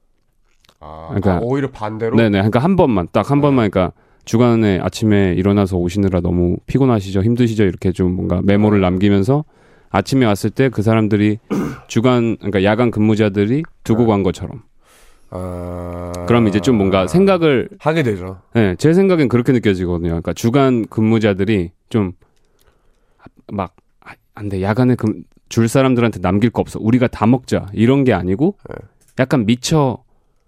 아, 그러니까- 아, 오히려 반대로 네네. 그러니까 한 번만 딱한 네. 번만 그러니까 주간에 아침에 일어나서 오시느라 너무 피곤하시죠, 힘드시죠 이렇게 좀 뭔가 메모를 네. 남기면서 아침에 왔을 때 그 사람들이 주간 그러니까 야간 근무자들이 두고 네. 간 것처럼. 아, 그럼 이제 좀 뭔가 생각을 하게 되죠 네, 제 생각엔 그렇게 느껴지거든요. 그러니까 주간 근무자들이 좀막 아, 안 돼. 야간에 금, 줄 사람들한테 남길 거 없어. 우리가 다 먹자. 이런 게 아니고 네. 약간 미처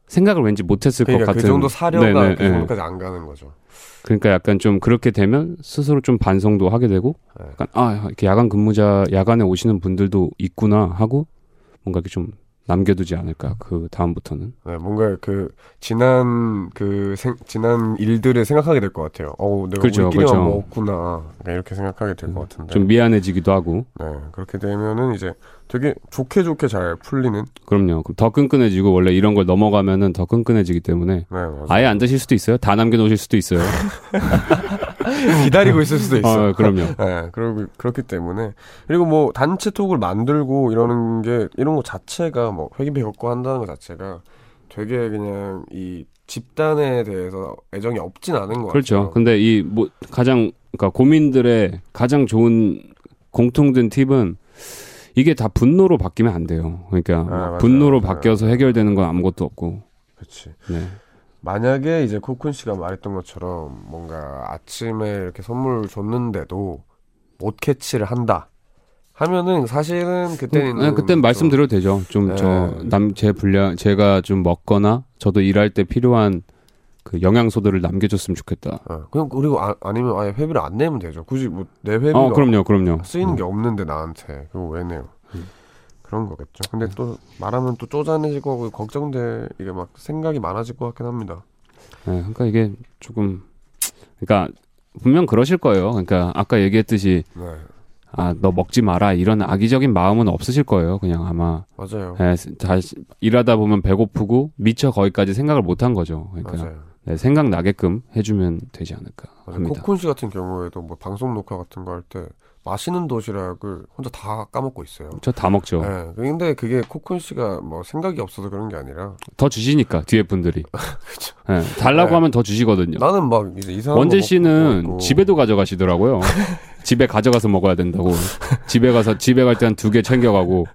생각을 왠지 못했을 그러니까 것그 같은. 정도 사려가 네네, 그 네. 정도까지 안 가는 거죠 그러니까 약간 좀 그렇게 되면 스스로 좀 반성도 하게 되고 네. 약간 아 이렇게 야간 근무자 야간에 오시는 분들도 있구나 하고 뭔가 이렇게 좀 남겨두지 않을까 그 다음부터는 네, 뭔가 그 지난 그 생, 지난 일들을 생각하게 될 것 같아요. 어, 내가 그렇죠, 우리끼리만 그렇죠. 먹었구나. 그러니까 이렇게 생각하게 될 것 같은데. 좀 미안해지기도 하고 네, 그렇게 되면은 이제 되게 좋게 좋게 잘 풀리는. 그럼요. 그럼 더 끈끈해지고 원래 이런 걸 넘어가면은 더 끈끈해지기 때문에 네. 아예 안 드실 수도 있어요. 다 남겨놓으실 수도 있어요. 기다리고 있을 수도 있어. 어, 그럼요. 네, 그리고 그렇기 때문에 그리고 뭐 단체 톡을 만들고 이러는 게 이런 거 자체가 뭐 회기배 걷고 한다는 것 자체가 되게 그냥 이 집단에 대해서 애정이 없진 않은 것 그렇죠. 같아요. 근데 이 뭐 가장 그러니까 고민들의 가장 좋은 공통된 팁은 이게 다 분노로 바뀌면 안 돼요. 그러니까 아. 분노로 맞아요. 바뀌어서 해결되는 건 아무것도 없고. 그렇지. 네. 만약에 이제 코쿤 씨가 말했던 것처럼 뭔가 아침에 이렇게 선물 줬는데도 못 캐치를 한다 하면은 사실은 그때는 네, 그땐 말씀드려도 되죠. 좀 네. 저남제 분량 제가 좀 먹거나 저도 일할 때 필요한 그 영양소들을 남겨줬으면 좋겠다. 어, 그냥 그리고 아, 아니면 아예 회비를 안 내면 되죠. 굳이 뭐 내 회비가 어, 그럼요, 그럼요. 쓰이는 게 없는데 나한테 그거 왜 내요? 음. 그런 거겠죠. 근데 또 말하면 또 쪼잔해질 거고 걱정돼 이게 막 생각이 많아질 것 같긴 합니다. 네, 그러니까 이게 조금 그러니까 분명 그러실 거예요. 그러니까 아까 얘기했듯이 네, 아너 먹지 마라 이런 악의적인 마음은 없으실 거예요. 그냥 아마 맞아요. 예, 다시 일하다 보면 배고프고 미처 거기까지 생각을 못 한 거죠. 그러니까 맞아요. 네, 생각 나게끔 해주면 되지 않을까. 합니다. 코쿤 씨 같은 경우에도 뭐 방송 녹화 같은 거 할 때 맛있는 도시락을 혼자 다 까먹고 있어요. 저 다 먹죠. 네, 근데 그게 코쿤 씨가 뭐 생각이 없어서 그런 게 아니라 더 주시니까 뒤에 분들이 그쵸. 예, 달라고 네. 하면 더 주시거든요. 나는 막 이제 이상한 원재 거 먹고 씨는 있고. 집에도 가져가시더라고요. 집에 가져가서 먹어야 된다고. 집에 가서 집에 갈 때 한 두 개 챙겨가고.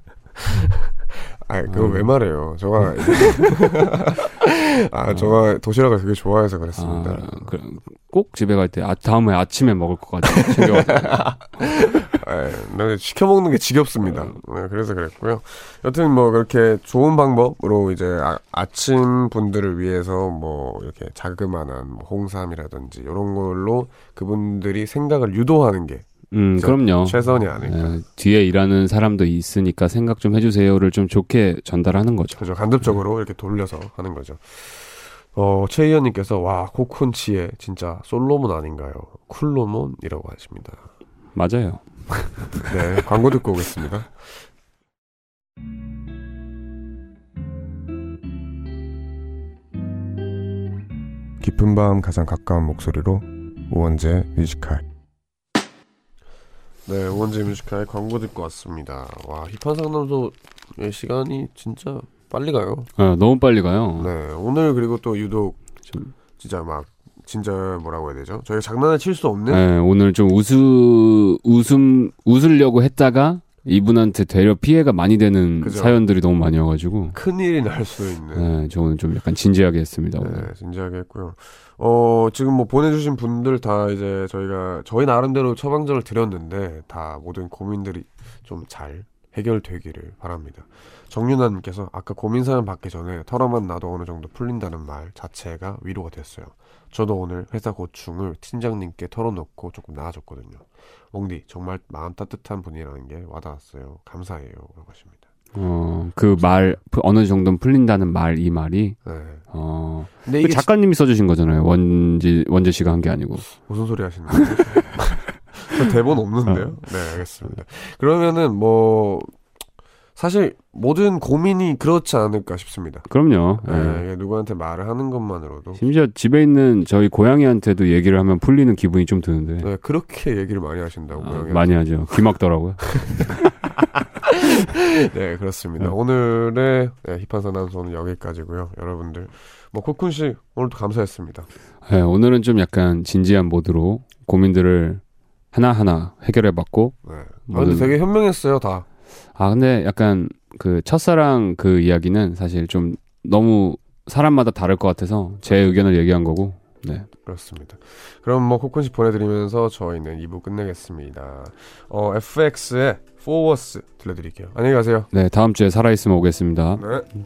아, 그거 음. 왜 말해요? 저가 아, 저가 도시락을 되게 좋아해서 그랬습니다. 아, 그, 꼭 집에 갈 때 아, 다음에 아침에 먹을 것 같아요. 아, 나 시켜 먹는 게 지겹습니다. 음. 네, 그래서 그랬고요. 여튼 뭐 그렇게 좋은 방법으로 이제 아, 침 분들을 위해서 뭐 이렇게 자그마한 뭐 홍삼이라든지 이런 걸로 그분들이 생각을 유도하는 게 음? 그럼요. 최선이 아닐까. 예, 뒤에 일하는 사람도 있으니까 생각 좀 해주세요를 좀 좋게 전달하는 거죠. 그죠. 간접적으로 이렇게 돌려서 하는 거죠. 어, 최희연님께서 와 코쿤치의 진짜 솔로몬 아닌가요? 쿨로몬이라고 하십니다. 맞아요. 네, 광고 듣고 오겠습니다. 깊은 밤 가장 가까운 목소리로 우원재의 Music High. 네, 우원재의 Music High 광고 듣고 왔습니다. 와, 힙한 상담소의 시간이 진짜 빨리 가요. 어, 너무 빨리 가요. 네, 오늘 그리고 또 유독 좀- 진짜 막 진짜 뭐라고 해야 되죠? 저희가 장난을 칠 수 없는 네, 오늘 좀 웃으, 웃음, 웃으려고 했다가 이분한테 되려 피해가 많이 되는 그죠. 사연들이 너무 많이 와가지고. 큰 일이 날 수 있는 네, 저는 좀 약간 진지하게 했습니다. 오늘. 네, 진지하게 했고요. 어, 지금 뭐 보내주신 분들 다 이제 저희가 저희 나름대로 처방전을 드렸는데 다 모든 고민들이 좀 잘 해결되기를 바랍니다. 정윤아님께서 아까 고민 사연 받기 전에 털어만 놔도 어느 정도 풀린다는 말 자체가 위로가 됐어요. 저도 오늘 회사 고충을 팀장님께 털어놓고 조금 나아졌거든요. 몽디 정말 마음 따뜻한 분이라는 게 와닿았어요. 감사해요. 라고 하십니다. 어, 그 말, 어느 정도는 풀린다는 말, 이 말이, 네. 어, 근데 그 작가님이 써주신 거잖아요. 원지, 원재 씨가 한 게 아니고. 무슨 소리 하시는 거예요? 저 대본 없는데요? 네, 알겠습니다. 그러면은 뭐 사실 모든 고민이 그렇지 않을까 싶습니다. 그럼요. 네, 예. 누구한테 말을 하는 것만으로도 심지어 집에 있는 저희 고양이한테도 얘기를 하면 풀리는 기분이 좀 드는데. 네, 그렇게 얘기를 많이 하신다고 아, 고양이한테. 많이 하죠. 귀 막더라고요. 네, 그렇습니다. 네. 오늘의 네, 힙한 사남소는 여기까지고요. 여러분들 뭐 코쿤 씨 오늘도 감사했습니다. 네, 오늘은 좀 약간 진지한 모드로 고민들을 하나하나 해결해봤고, 네. 아, 근데 되게 현명했어요, 다. 아, 근데 약간 그 첫사랑 그 이야기는 사실 좀 너무 사람마다 다를 것 같아서 제 의견을 얘기한 거고, 네. 그렇습니다. 그럼 뭐 코쿤씨 보내드리면서 저희는 2부 끝내겠습니다. 어, FX의 Forwards 들려드릴게요. 안녕히 가세요. 네, 다음 주에 살아있으면 오겠습니다. 네.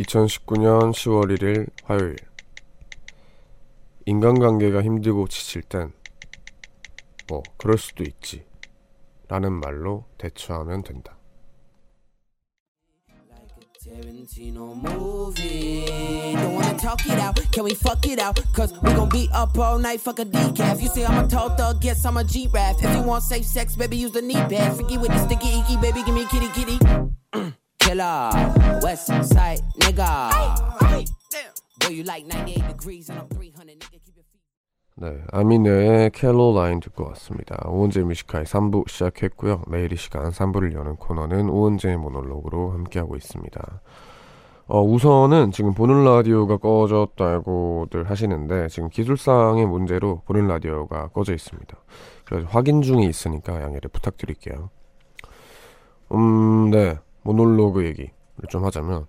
2019년 10월 1일 화요일 인간관계가 힘들고 지칠 땐 뭐 그럴 수도 있지 라는 말로 대처하면 된다. West Side nigga. Boy, you like 98 degrees and I'm 300, nigga. 네, 아미네의 Caroline 듣고 왔습니다. 우원재의 Music High 3부 시작했고요. 매일 이 시간 3부를 여는 코너는 우원재의 모놀로그로 함께하고 있습니다. 어, 우선은 지금 보는 라디오가 꺼졌다고들 하시는데 지금 기술상의 문제로 보는 라디오가 꺼져 있습니다. 그래서 확인 중에 있으니까 양해를 부탁드릴게요. 음, 네. 모놀로그 얘기를 좀 하자면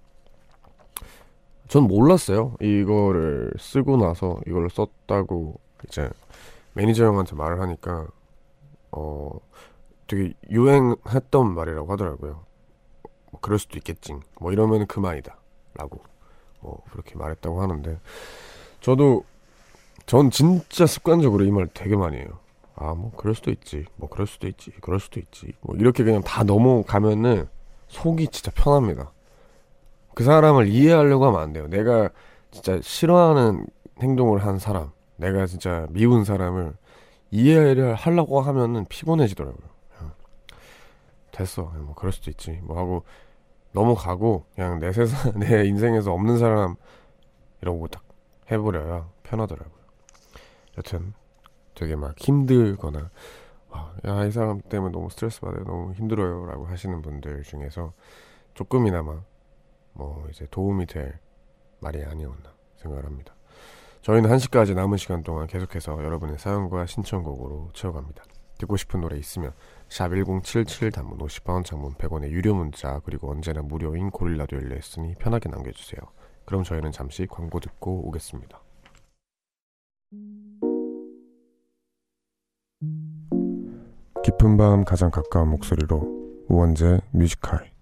전 몰랐어요. 이거를 쓰고 나서 이걸로 썼다고 이제 매니저 형한테 말을 하니까 어 되게 유행했던 말이라고 하더라고요. 뭐 그럴 수도 있겠지. 뭐 이러면 그만이다라고 뭐 그렇게 말했다고 하는데 저도 전 진짜 습관적으로 이 말 되게 많이 해요. 아 뭐 그럴 수도 있지. 뭐 그럴 수도 있지. 그럴 수도 있지. 뭐 이렇게 그냥 다 넘어가면은 속이 진짜 편합니다. 그 사람을 이해하려고 하면 안 돼요. 내가 진짜 싫어하는 행동을 한 사람, 내가 진짜 미운 사람을 이해를 하려고 하면은 피곤해지더라고요. 됐어. 뭐 그럴 수도 있지. 뭐 하고 넘어가고 그냥 내 세상, 내 인생에서 없는 사람 이러고 딱 해버려야 편하더라고요. 여튼 되게 막 힘들거나 야 이 사람 때문에 너무 스트레스 받아요. 너무 힘들어요 라고 하시는 분들 중에서 조금이나마 뭐 이제 도움이 될 말이 아니었나 생각을 합니다. 저희는 1시까지 남은 시간 동안 계속해서 여러분의 사연과 신청곡으로 채워갑니다. 듣고 싶은 노래 있으면 샵 1077 단문 50원 장문 100원의 유료 문자 그리고 언제나 무료인 고릴라도 열려있으니 편하게 남겨주세요. 그럼 저희는 잠시 광고 듣고 오겠습니다. 깊은 밤 가장 가까운 목소리로 우원재 Music High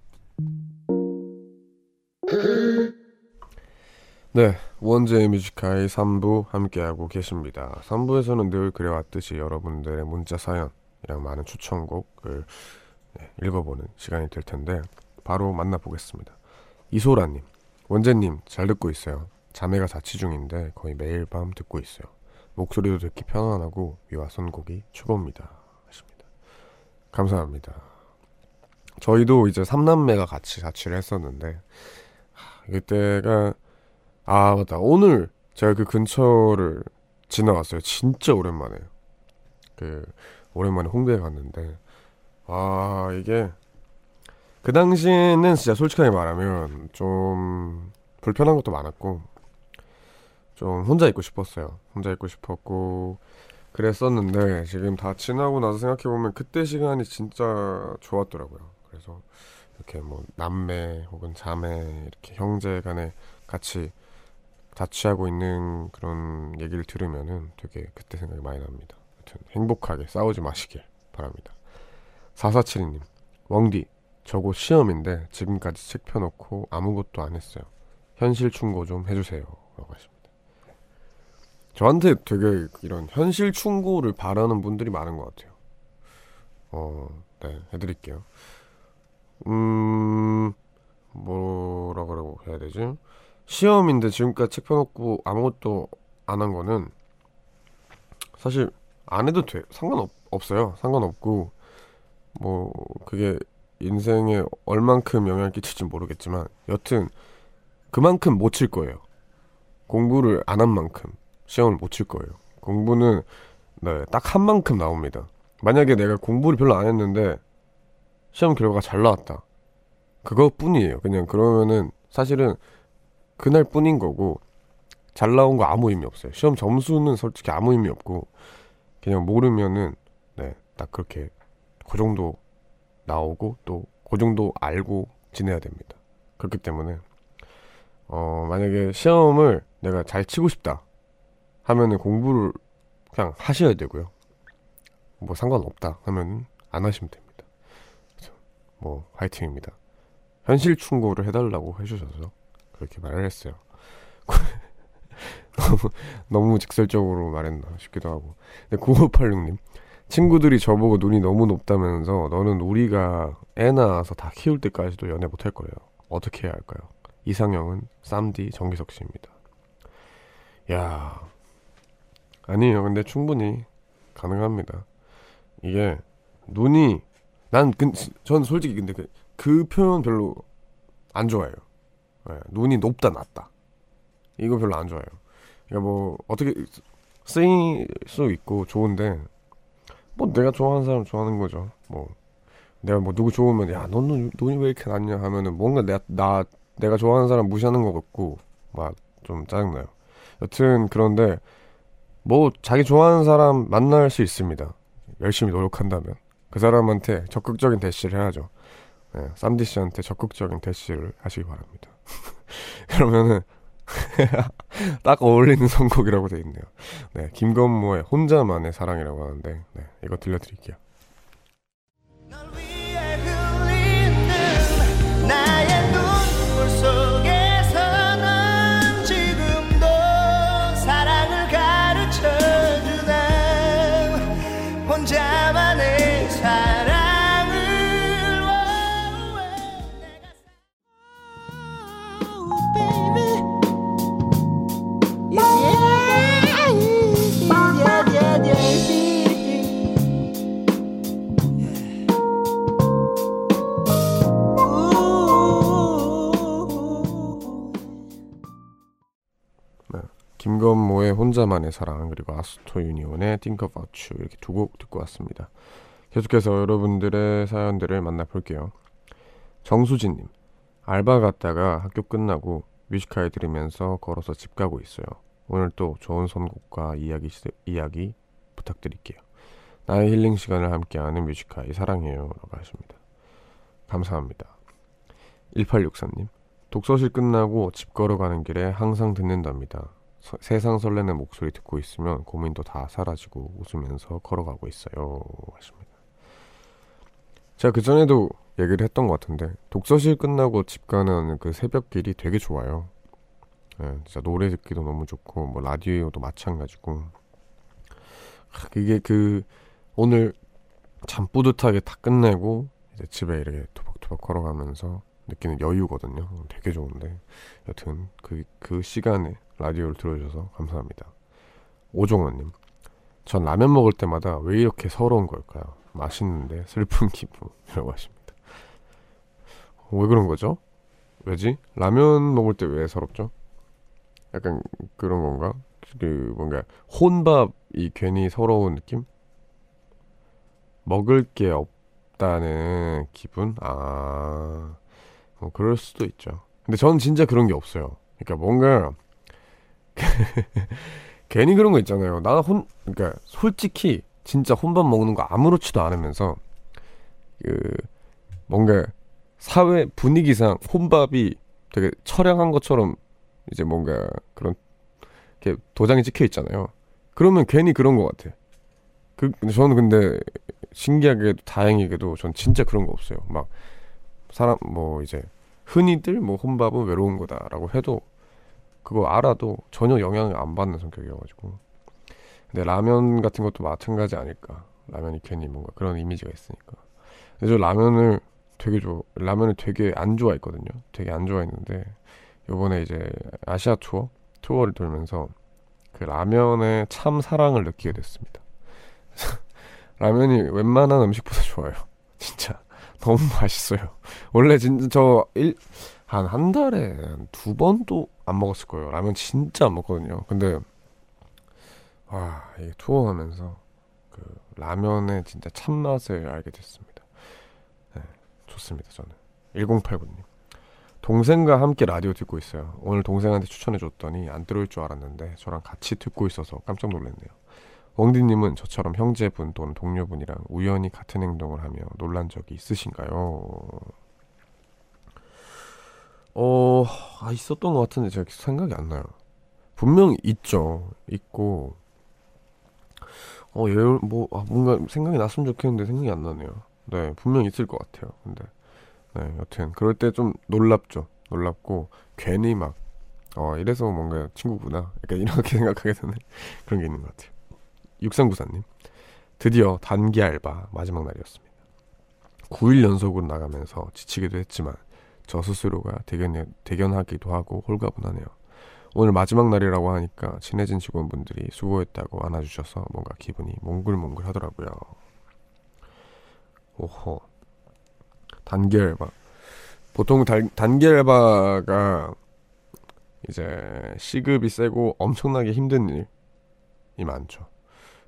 네, 우원재 Music High 3부 함께하고 계십니다. 3부에서는 늘 그래왔듯이 여러분들의 문자 사연이랑 많은 추천곡을 네, 읽어보는 시간이 될 텐데 바로 만나보겠습니다. 이소라님, 원재님 잘 듣고 있어요. 자매가 자취 중인데 거의 매일 밤 듣고 있어요. 목소리도 듣기 편안하고 위와 선곡이 최고입니다. 하십니다. 감사합니다. 저희도 이제 삼남매가 같이 자취를 했었는데 하, 그때가 아 맞다 오늘 제가 그 근처를 지나갔어요. 진짜 오랜만에 그 오랜만에 홍대에 갔는데 아 이게 그 당시에는 진짜 솔직하게 말하면 좀 불편한 것도 많았고 좀 혼자 있고 싶었어요. 혼자 있고 싶었고 그랬었는데 지금 다 지나고 나서 생각해 보면 그때 시간이 진짜 좋았더라고요. 그래서 이렇게 뭐 남매 혹은 자매 이렇게 형제 간에 같이 자취하고 있는 그런 얘기를 들으면은 되게 그때 생각이 많이 납니다. 하여튼 행복하게 싸우지 마시길 바랍니다. 4472님, 왕디, 저곧 시험인데 지금까지 책 펴놓고 아무것도 안 했어요. 현실 충고 좀 해주세요. 라고 하십니다. 저한테 되게 이런 현실 충고를 바라는 분들이 많은 것 같아요. 어, 네, 해드릴게요. 음, 뭐라 그러고 해야 되지? 시험인데 지금까지 책 펴놓고 아무것도 안 한 거는 사실 안 해도 돼. 상관없, 없어요. 상관없고, 뭐, 그게 인생에 얼만큼 영향을 끼칠지 모르겠지만, 여튼, 그만큼 못 칠 거예요. 공부를 안 한 만큼 시험을 못 칠 거예요. 공부는, 네, 딱 한 만큼 나옵니다. 만약에 내가 공부를 별로 안 했는데, 시험 결과가 잘 나왔다. 그것뿐이에요. 그냥 그러면은, 사실은, 그날 뿐인 거고 잘 나온 거 아무 의미 없어요. 시험 점수는 솔직히 아무 의미 없고 그냥 모르면은 네, 딱 그렇게 그 정도 나오고 또 그 정도 알고 지내야 됩니다. 그렇기 때문에 어 만약에 시험을 내가 잘 치고 싶다 하면은 공부를 그냥 하셔야 되고요. 뭐 상관없다 하면 안 하시면 됩니다. 뭐 화이팅입니다. 현실 충고를 해달라고 해주셔서 그렇게 말을 했어요. 너무, 너무 직설적으로 말했나 싶기도 하고. 근데 9586님 친구들이 저보고 눈이 너무 높다면서 너는 우리가 애 낳아서 다 키울 때까지도 연애 못할 거예요. 어떻게 해야 할까요? 이상형은 쌈디 정기석 씨입니다. 야 아니에요. 근데 충분히 가능합니다. 이게 눈이 난 근, 전 솔직히 근데 그, 그 표현 별로 안 좋아해요. 예, 눈이 높다 낮다 이거 별로 안 좋아해요. 그러니까 뭐 어떻게 쓰일 수 있고 좋은데 뭐 내가 좋아하는 사람 좋아하는 거죠. 뭐 내가 뭐 누구 좋으면 야 너는 눈이 왜 이렇게 낮냐 하면은 뭔가 내가 나 내가 좋아하는 사람 무시하는 것 같고 막 좀 짜증나요. 여튼 그런데 뭐 자기 좋아하는 사람 만날 수 있습니다. 열심히 노력한다면 그 사람한테 적극적인 대시를 해야죠. 네, 쌈디 씨한테 적극적인 대시를 하시기 바랍니다. 그러면은 딱 어울리는 선곡이라고 돼 있네요. 네, 김건모의 혼자만의 사랑이라고 하는데 네, 이거 들려드릴게요. 김건모의 혼자만의 사랑 그리고 Asoto Union의 Think About' Chu 이렇게 두 곡 듣고 왔습니다. 계속해서 여러분들의 사연들을 만나볼게요. 정수진님 알바 갔다가 학교 끝나고 Music High 들으면서 걸어서 집 가고 있어요. 오늘 또 좋은 선곡과 이야기 이야기 부탁드릴게요. 나의 힐링 시간을 함께하는 Music High 사랑해요라고 하십니다. 감사합니다. 1864님 독서실 끝나고 집 걸어가는 길에 항상 듣는답니다. 서- 세상 설레는 목소리 듣고 있으면 고민도 다 사라지고 웃으면서 걸어가고 있어요. 하십니다. 제가 그 전에도 얘기를 했던 것 같은데 독서실 끝나고 집 가는 그 새벽길이 되게 좋아요. 예, 진짜 노래 듣기도 너무 좋고 뭐 라디오도 마찬가지고 하, 그게 그 오늘 잠 뿌듯하게 다 끝내고 이제 집에 이렇게 토박토박 걸어가면서 느끼는 여유거든요. 되게 좋은데 여튼 그, 그 시간에 라디오를 들어주셔서 감사합니다. 오종원님, 전 라면 먹을 때마다 왜 이렇게 서러운 걸까요? 맛있는데 슬픈 기분이라고 하십니다. 왜 그런 거죠? 왜지? 라면 먹을 때 왜 서럽죠? 약간 그런 건가? 그 뭔가 혼밥이 괜히 서러운 느낌? 먹을 게 없다는 기분? 아, 뭐 그럴 수도 있죠. 근데 저는 진짜 그런 게 없어요. 그러니까 뭔가 괜히 그런 거 있잖아요. 나 혼, 그러니까 솔직히 진짜 혼밥 먹는 거 아무렇지도 않으면서 그 뭔가 사회 분위기상 혼밥이 되게 처량한 것처럼 이제 뭔가 그런 이렇게 도장이 찍혀 있잖아요. 그러면 괜히 그런 것 같아. 그 저는 근데 신기하게도 다행히게도 전 진짜 그런 거 없어요. 막 사람 뭐 이제 흔히들 뭐 혼밥은 외로운 거다라고 해도 그거 알아도 전혀 영향을 안 받는 성격이어가지고. 근데 라면 같은 것도 마찬가지 아닐까. 라면이 괜히 뭔가 그런 이미지가 있으니까. 근데 저 라면을 되게 좋아 라면을 되게 안 좋아했거든요. 되게 안 좋아했는데 요번에 이제 아시아 투어 투어를 돌면서 그 라면에 참 사랑을 느끼게 됐습니다. 라면이 웬만한 음식보다 좋아요. 진짜 너무 맛있어요 원래 진짜 저 일, 한 한 달에 두 번도 안 먹었을 거예요. 라면 진짜 안 먹거든요. 근데 와, 이 투어 하면서 그 라면의 진짜 참맛을 알게 됐습니다. 네, 좋습니다. 저는 1089님 동생과 함께 라디오 듣고 있어요. 오늘 동생한테 추천해줬더니 안 들어올 줄 알았는데 저랑 같이 듣고 있어서 깜짝 놀랐네요. 웡디님은 저처럼 형제분 또는 동료분이랑 우연히 같은 행동을 하며 놀란 적이 있으신가요? 어, 아, 있었던 것 같은데 제가 생각이 안 나요. 분명히 있죠. 있고, 어, 얘, 뭐, 아, 뭔가 생각이 났으면 좋겠는데 생각이 안 나네요. 네, 분명히 있을 것 같아요. 근데, 네, 여튼, 그럴 때 좀 놀랍죠. 놀랍고, 괜히 막, 어, 이래서 뭔가 친구구나. 약간 이렇게 생각하게 되는 그런 게 있는 것 같아요. 6394님. 드디어 단기 알바 마지막 날이었습니다. 9일 연속으로 나가면서 지치기도 했지만 저 스스로가 대견, 대견하기도 하고 홀가분하네요. 오늘 마지막 날이라고 하니까 친해진 직원분들이 수고했다고 안아주셔서 뭔가 기분이 몽글몽글 하더라고요. 오호. 단기 알바. 보통 단, 단기 알바가 이제 시급이 세고 엄청나게 힘든 일이 많죠.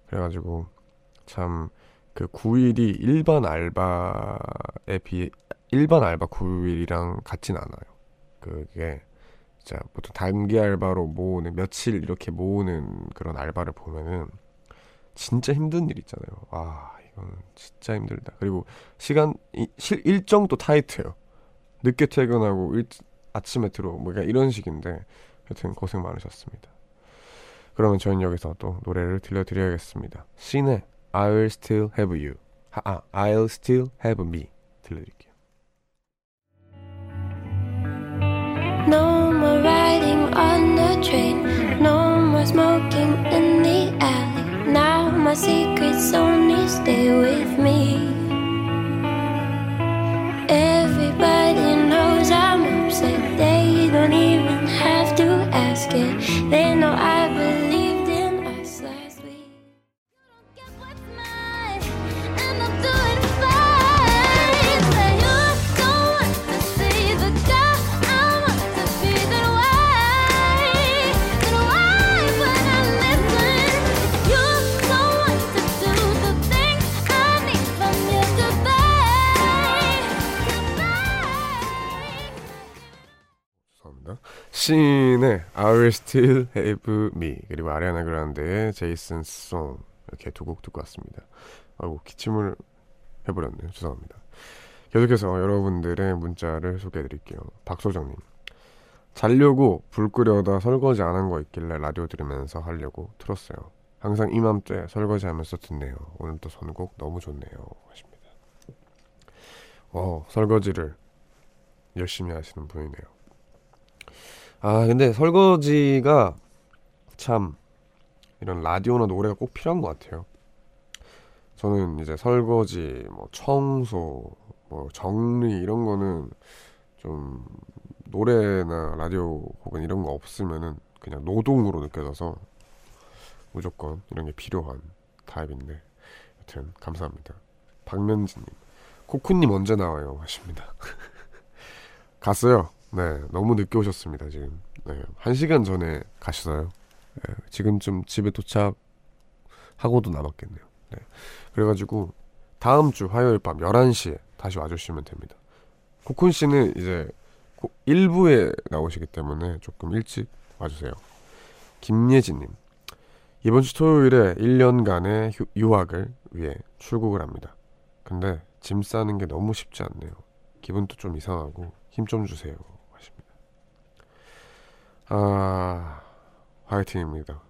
그래가지고 참 그 9일이 일반 알바에 비해 일반 알바 9일이랑 같진 않아요. 그게 자 보통 단기 알바로 모으는 며칠 이렇게 모으는 그런 알바를 보면은 진짜 힘든 일 있잖아요. 아 이건 진짜 힘들다. 그리고 시간 이, 실, 일정도 타이트해요. 늦게 퇴근하고 일, 아침에 들어오고 뭐 이런 식인데 하여튼 고생 많으셨습니다. 그러면 저는 여기서 또 노래를 들려드려야겠습니다. 신의 I'll Still Have You 아, I'll Still Have Me 들려드릴게요. No more riding on the train. No more smoking in the alley. Now my secrets only stay with me. Everybody knows I'm upset. They don't even 죄송합니다. 신의 I'll Still Have Me 그리고 아리아나 그란데의 제이슨 송 이렇게 두 곡 듣고 왔습니다. 아이고 기침을 해버렸네요. 죄송합니다. 계속해서 여러분들의 문자를 소개해드릴게요. 박소정님 자려고 불 끄려다 설거지 안 한 거 있길래 라디오 들으면서 하려고 틀었어요. 항상 이맘때 설거지하면서 듣네요. 오늘도 선곡 너무 좋네요. 하십니다. 어 설거지를 열심히 하시는 분이네요. 아, 근데 설거지가 참 이런 라디오나 노래가 꼭 필요한 것 같아요. 저는 이제 설거지, 뭐 청소, 뭐 정리 이런 거는 좀 노래나 라디오 혹은 이런 거 없으면은 그냥 노동으로 느껴져서 무조건 이런 게 필요한 타입인데 여튼 감사합니다. 박면진님, 코쿠님 언제 나와요? 하십니다. 갔어요. 네, 너무 늦게 오셨습니다, 지금. 네, 한 시간 전에 가셨어요. 네, 지금쯤 집에 도착하고도 남았겠네요. 네, 그래가지고, 다음 주 화요일 밤 11시에 다시 와주시면 됩니다. 코쿤 씨는 이제 1부에 나오시기 때문에 조금 일찍 와주세요. 김예진님, 이번 주 토요일에 1년간의 휴- 유학을 위해 출국을 합니다. 근데 짐 싸는 게 너무 쉽지 않네요. 기분도 좀 이상하고 힘 좀 주세요. 아, 화이팅입니다.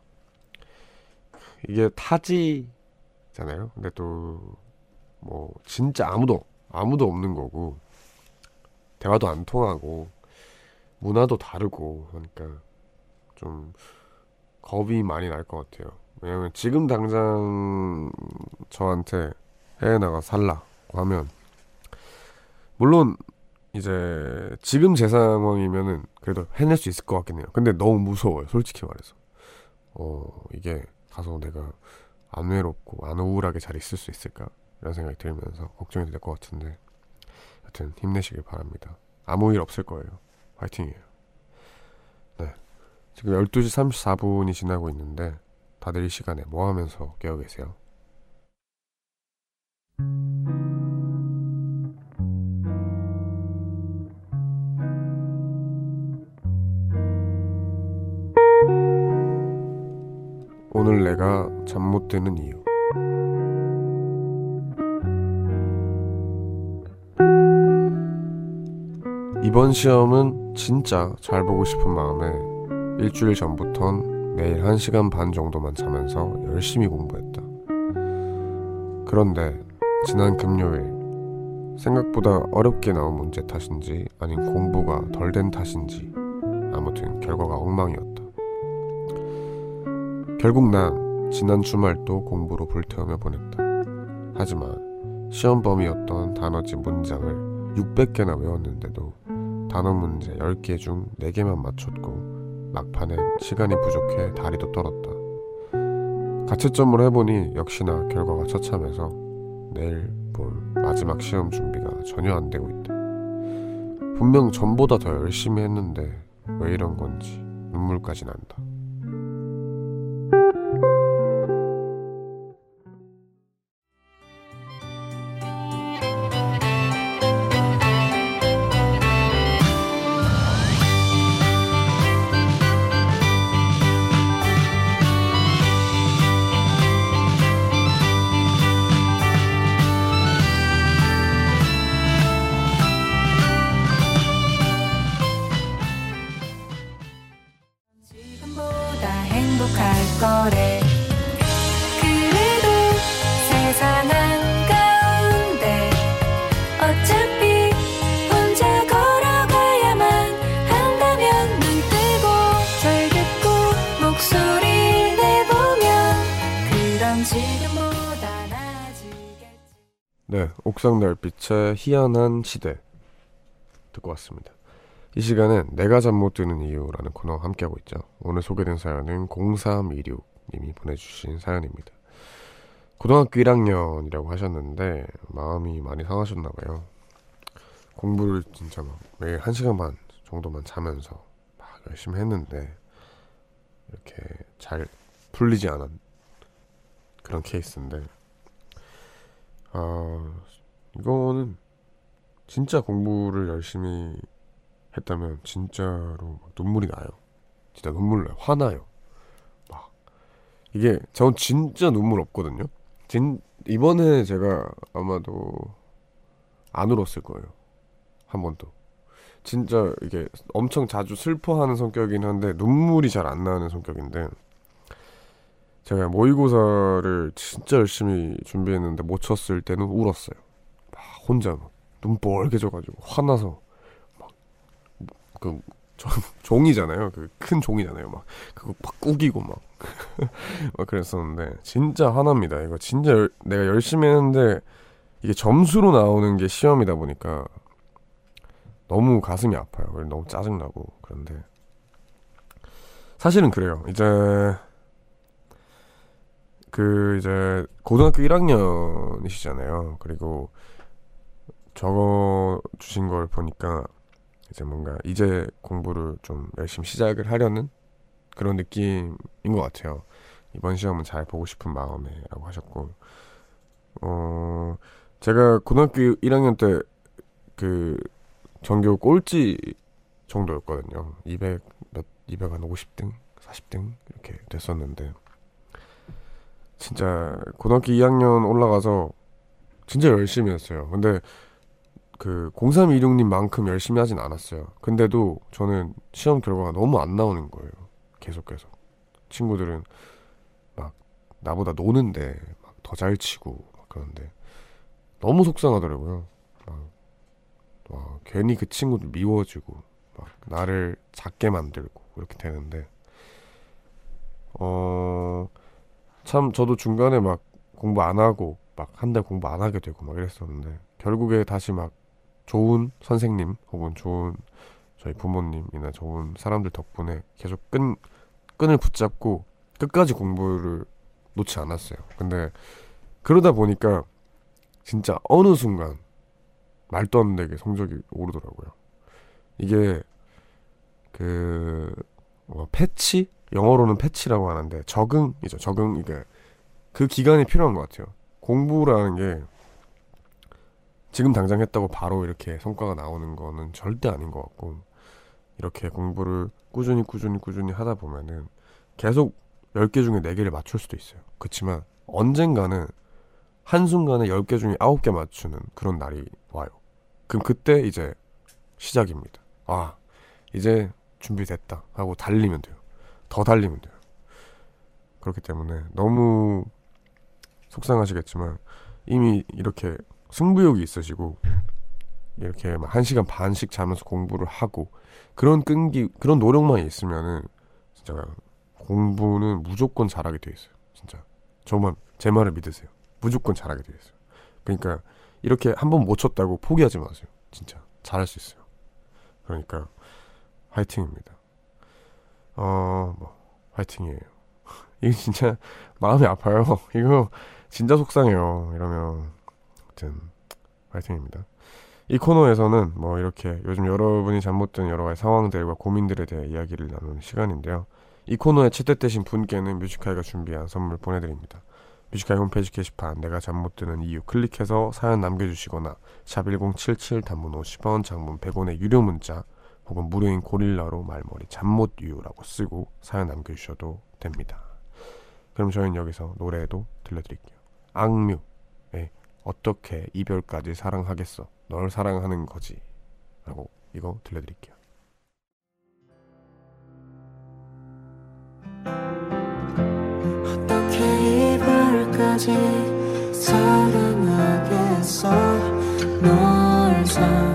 이게 타지잖아요. 근데 또, 뭐, 진짜 아무도, 아무도 없는 거고, 대화도 안 통하고, 문화도 다르고, 그러니까 좀 겁이 많이 날 것 같아요. 왜냐면 지금 당장 저한테 해외 나가 살라고 하면, 물론 이제 지금 제 상황이면은 그래도 해낼 수 있을 것 같긴 해요. 근데 너무 무서워요. 솔직히 말해서. 어, 이게 가서 내가 안 외롭고 안 우울하게 잘 있을 수 있을까? 이런 생각이 들면서 걱정이 될 것 같은데. 여튼 힘내시길 바랍니다. 아무 일 없을 거예요. 화이팅이에요. 네. 지금 12시 34분이 지나고 있는데 다들 이 시간에 뭐 하면서 깨어 계세요? 오늘 내가 잠 못 드는 이유. 이번 시험은 진짜 잘 보고 싶은 마음에 일주일 전부턴 매일 1시간 반 정도만 자면서 열심히 공부했다. 그런데 지난 금요일 생각보다 어렵게 나온 문제 탓인지 아닌 공부가 덜 된 탓인지 아무튼 결과가 엉망이었다. 결국 난 지난 주말도 공부로 불태우며 보냈다. 하지만 시험 범위였던 단어집 문장을 600개나 외웠는데도 단어 문제 10개 중 4개만 맞췄고 막판엔 시간이 부족해 다리도 떨었다. 가채점을 해보니 역시나 결과가 처참해서 내일 볼 마지막 시험 준비가 전혀 안 되고 있다. 분명 전보다 더 열심히 했는데 왜 이런 건지 눈물까지 난다. 달빛의 희한한 시대 듣고 왔습니다. 이 시간은 내가 잠 못 드는 이유라는 코너와 함께하고 있죠. 오늘 소개된 사연은 0326님이 보내주신 사연입니다. 고등학교 1학년이라고 하셨는데 마음이 많이 상하셨나 봐요. 공부를 진짜 막 매일 1시간 반 정도만 자면서 막 열심히 했는데 이렇게 잘 풀리지 않은 그런 케이스인데 아, 이거는 진짜 공부를 열심히 했다면 진짜로 막 눈물이 나요. 진짜 눈물 나요. 화나요. 막 이게 전 진짜 눈물 없거든요. 진 이번에 제가 아마도 안 울었을 거예요. 한 번도. 진짜 이게 엄청 자주 슬퍼하는 성격이긴 한데 눈물이 잘 안 나는 성격인데 제가 모의고사를 진짜 열심히 준비했는데 못 쳤을 때는 울었어요. 막 혼자 막눈 뻘개져가지고 화나서 막그 종이잖아요. 그 큰 종이잖아요. 막 그거 막 꾸기고 막, 막 그랬었는데 진짜 화납니다. 이거 진짜 열- 내가 열심히 했는데 이게 점수로 나오는 게 시험이다 보니까 너무 가슴이 아파요. 그래서 너무 짜증나고 그런데 사실은 그래요. 이제 그 이제 고등학교 1학년이시잖아요. 그리고 적어 주신 걸 보니까 이제 뭔가 이제 공부를 좀 열심히 시작을 하려는 그런 느낌인 것 같아요. 이번 시험은 잘 보고 싶은 마음에라고 하셨고, 어 제가 고등학교 1학년 때 그 전교 꼴찌 정도였거든요. 200 몇, 200한 50등, 40등 이렇게 됐었는데. 진짜 고등학교 2학년 올라가서 진짜 열심히 했어요. 근데 그 0326님만큼 열심히 하진 않았어요. 근데도 저는 시험 결과가 너무 안 나오는 거예요. 계속해서 친구들은 막 나보다 노는데 막 더 잘 치고 막 그런데 너무 속상하더라고요. 막, 와, 괜히 그 친구들 미워지고 막 나를 작게 만들고 이렇게 되는데 어. 참 저도 중간에 막 공부 안 하고 막 한 달 공부 안 하게 되고 막 이랬었는데 결국에 다시 막 좋은 선생님 혹은 좋은 저희 부모님이나 좋은 사람들 덕분에 계속 끈 끈을 붙잡고 끝까지 공부를 놓지 않았어요. 근데 그러다 보니까 진짜 어느 순간 말도 안 되게 성적이 오르더라고요. 이게 그 뭐, 패치 영어로는 패치라고 하는데 적응이죠. 적응 이게 그 기간이 필요한 것 같아요. 공부라는 게 지금 당장 했다고 바로 이렇게 성과가 나오는 거는 절대 아닌 것 같고 이렇게 공부를 꾸준히 꾸준히 꾸준히 하다 보면은 계속 10개 중에 4개를 맞출 수도 있어요. 그렇지만 언젠가는 한순간에 10개 중에 9개 맞추는 그런 날이 와요. 그럼 그때 이제 시작입니다. 아, 이제 준비됐다 하고 달리면 돼요. 더 달리면 돼요. 그렇기 때문에 너무 속상하시겠지만 이미 이렇게 승부욕이 있으시고 이렇게 막 1시간 반씩 자면서 공부를 하고 그런 끈기 그런 노력만 있으면은 진짜 공부는 무조건 잘하게 돼 있어요. 진짜 저만 제 말을 믿으세요. 무조건 잘하게 돼 있어요. 그러니까 이렇게 한 번 못 쳤다고 포기하지 마세요. 진짜 잘할 수 있어요. 그러니까 화이팅입니다. 어, 뭐 화이팅이에요. 이거 진짜 마음이 아파요. 이거 진짜 속상해요. 이러면 아무튼 화이팅입니다. 이 코너에서는 뭐 이렇게 요즘 여러분이 잠못 든 여러 가지 상황들과 고민들에 대해 이야기를 나누는 시간인데요. 이 코너에 채택되신 분께는 뮤지카이가 준비한 선물 보내드립니다. 뮤지카이 홈페이지 게시판 내가 잠 못 드는 이유 클릭해서 사연 남겨주시거나 샵 1077 단문 50원 장문 100원의 유료 문자 혹은 무료인 고릴라로 말머리 잠못 이유라고 쓰고 사연 남겨주셔도 됩니다. 그럼 저희는 여기서 노래도 들려드릴게요. 악뮤의 어떻게 이별까지 사랑하겠어? 널 사랑하는 거지. 라고 이거 들려드릴게요. 어떻게 이별까지 사랑하겠어? 널 사랑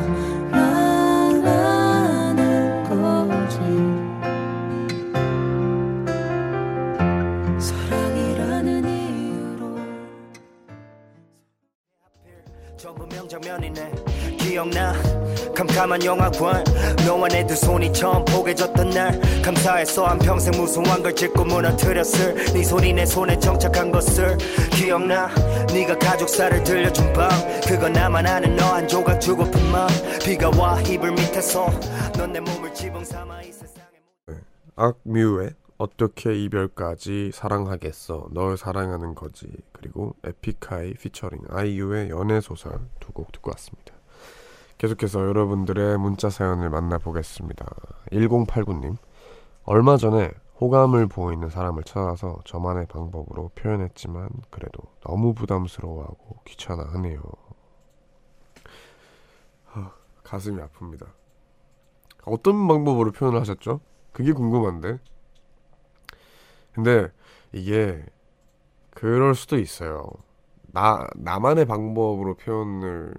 캄캄한 영화관. 너와 내 두 손이 처음 포개졌던 날. 감사했어 한평생 무수한 걸 짚고 무너뜨렸을. 네 손이 내 손에 정착한 것을. 기억나? 네가 가족사를 들려준 밤. 그거 나만 아는 너 한 조각 주고픈 마음. 비가 와 이불 밑에서 넌 내 몸을 지붕 삼아 이 세상에 악뮤의 어떻게 이별까지 사랑하겠어. 널 사랑하는 거지. 그리고 에픽하이 피처링 아이유의 연애소설 두 곡 듣고 왔습니다 계속해서 여러분들의 문자 사연을 만나보겠습니다 1089님 얼마 전에 호감을 보이는 사람을 찾아서 저만의 방법으로 표현했지만 그래도 너무 부담스러워하고 귀찮아하네요 하, 가슴이 아픕니다 어떤 방법으로 표현을 하셨죠? 그게 궁금한데 근데 이게 그럴 수도 있어요. 나 나만의 방법으로 표현을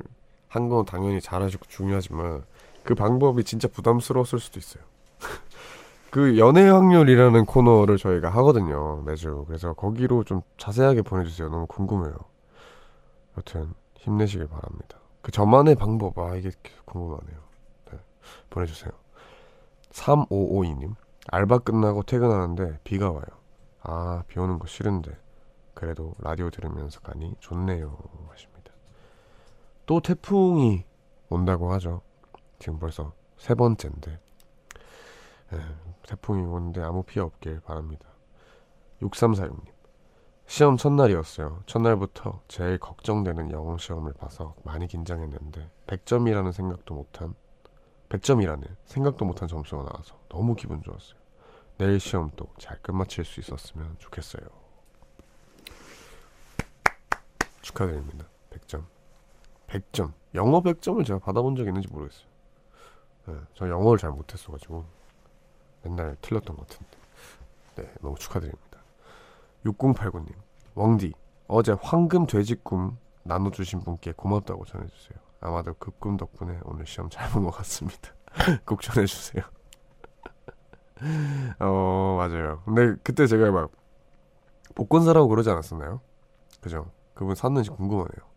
한 건 당연히 잘하시고 중요하지만 그 방법이 진짜 부담스러웠을 수도 있어요. 그 연애 확률이라는 코너를 저희가 하거든요 매주. 그래서 거기로 좀 자세하게 보내주세요. 너무 궁금해요. 여튼 힘내시길 바랍니다. 그 저만의 방법. 아 이게 궁금하네요. 네, 보내주세요. 3552님. 알바 끝나고 퇴근하는데 비가 와요. 아, 비 오는 거 싫은데. 그래도 라디오 들으면서 가니 좋네요. 하십니다. 또 태풍이 온다고 하죠. 지금 벌써 세 번째인데. 에, 태풍이 오는데 아무 피해 없길 바랍니다. 6346님. 시험 첫날이었어요. 첫날부터 제일 걱정되는 영어 시험을 봐서 많이 긴장했는데 100점이라는 생각도 못한 100점이라는 생각도 못한 점수가 나와서 너무 기분 좋았어요. 내일 시험도 잘 끝마칠 수 있었으면 좋겠어요. 축하드립니다. 100점. 100점. 영어 100점을 제가 받아본 적이 있는지 모르겠어요. 네, 저 영어를 잘 못했어가지고 맨날 틀렸던 것 같은데. 네, 너무 축하드립니다. 6089님. 왕디. 어제 황금 돼지 꿈 나눠주신 분께 고맙다고 전해주세요. 아마도 그꿈 덕분에 오늘 시험 잘 본 것 같습니다. 꼭 전해주세요. 어 맞아요. 근데 그때 제가 막 복권사라고 그러지 않았었나요? 그죠? 그분 샀는지 궁금하네요.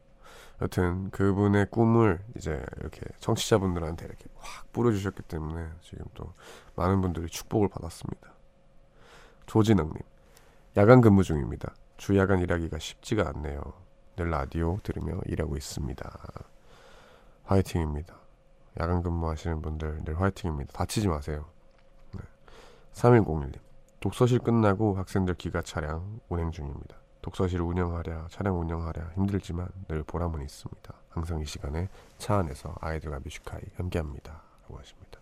여튼 그분의 꿈을 이제 이렇게 청취자분들한테 이렇게 확 뿌려주셨기 때문에 지금 또 많은 분들이 축복을 받았습니다. 조진영님, 야간 근무 중입니다. 주 야간 일하기가 쉽지가 않네요. 늘 라디오 들으며 일하고 있습니다. 화이팅입니다. 야간 근무하시는 분들 늘 화이팅입니다. 다치지 마세요. 3101님 독서실 끝나고 학생들 기가 차량 운행 중입니다. 독서실 운영하랴 차량 운영하랴 힘들지만 늘 보람은 있습니다. 항상 이 시간에 차 안에서 아이들과 뮤지카이 함께합니다. 라고 하십니다.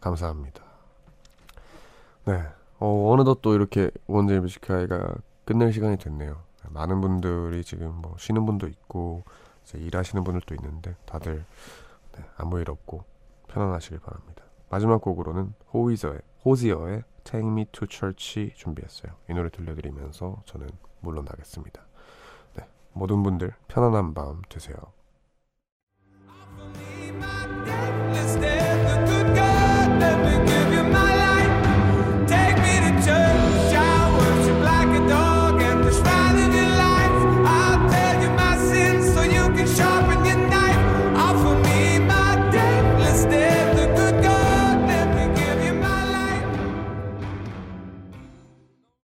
감사합니다. 네 어, 어느덧 또 이렇게 원제 뮤지카이가 끝낼 시간이 됐네요. 많은 분들이 지금 뭐 쉬는 분도 있고 일하시는 분들도 있는데 다들 네, 아무 일 없고 편안하시길 바랍니다. 마지막 곡으로는 호이저의 호지어의 Take Me to Church 준비했어요. 이 노래 들려드리면서 저는 물러나겠습니다. 네, 모든 분들 편안한 밤 되세요. The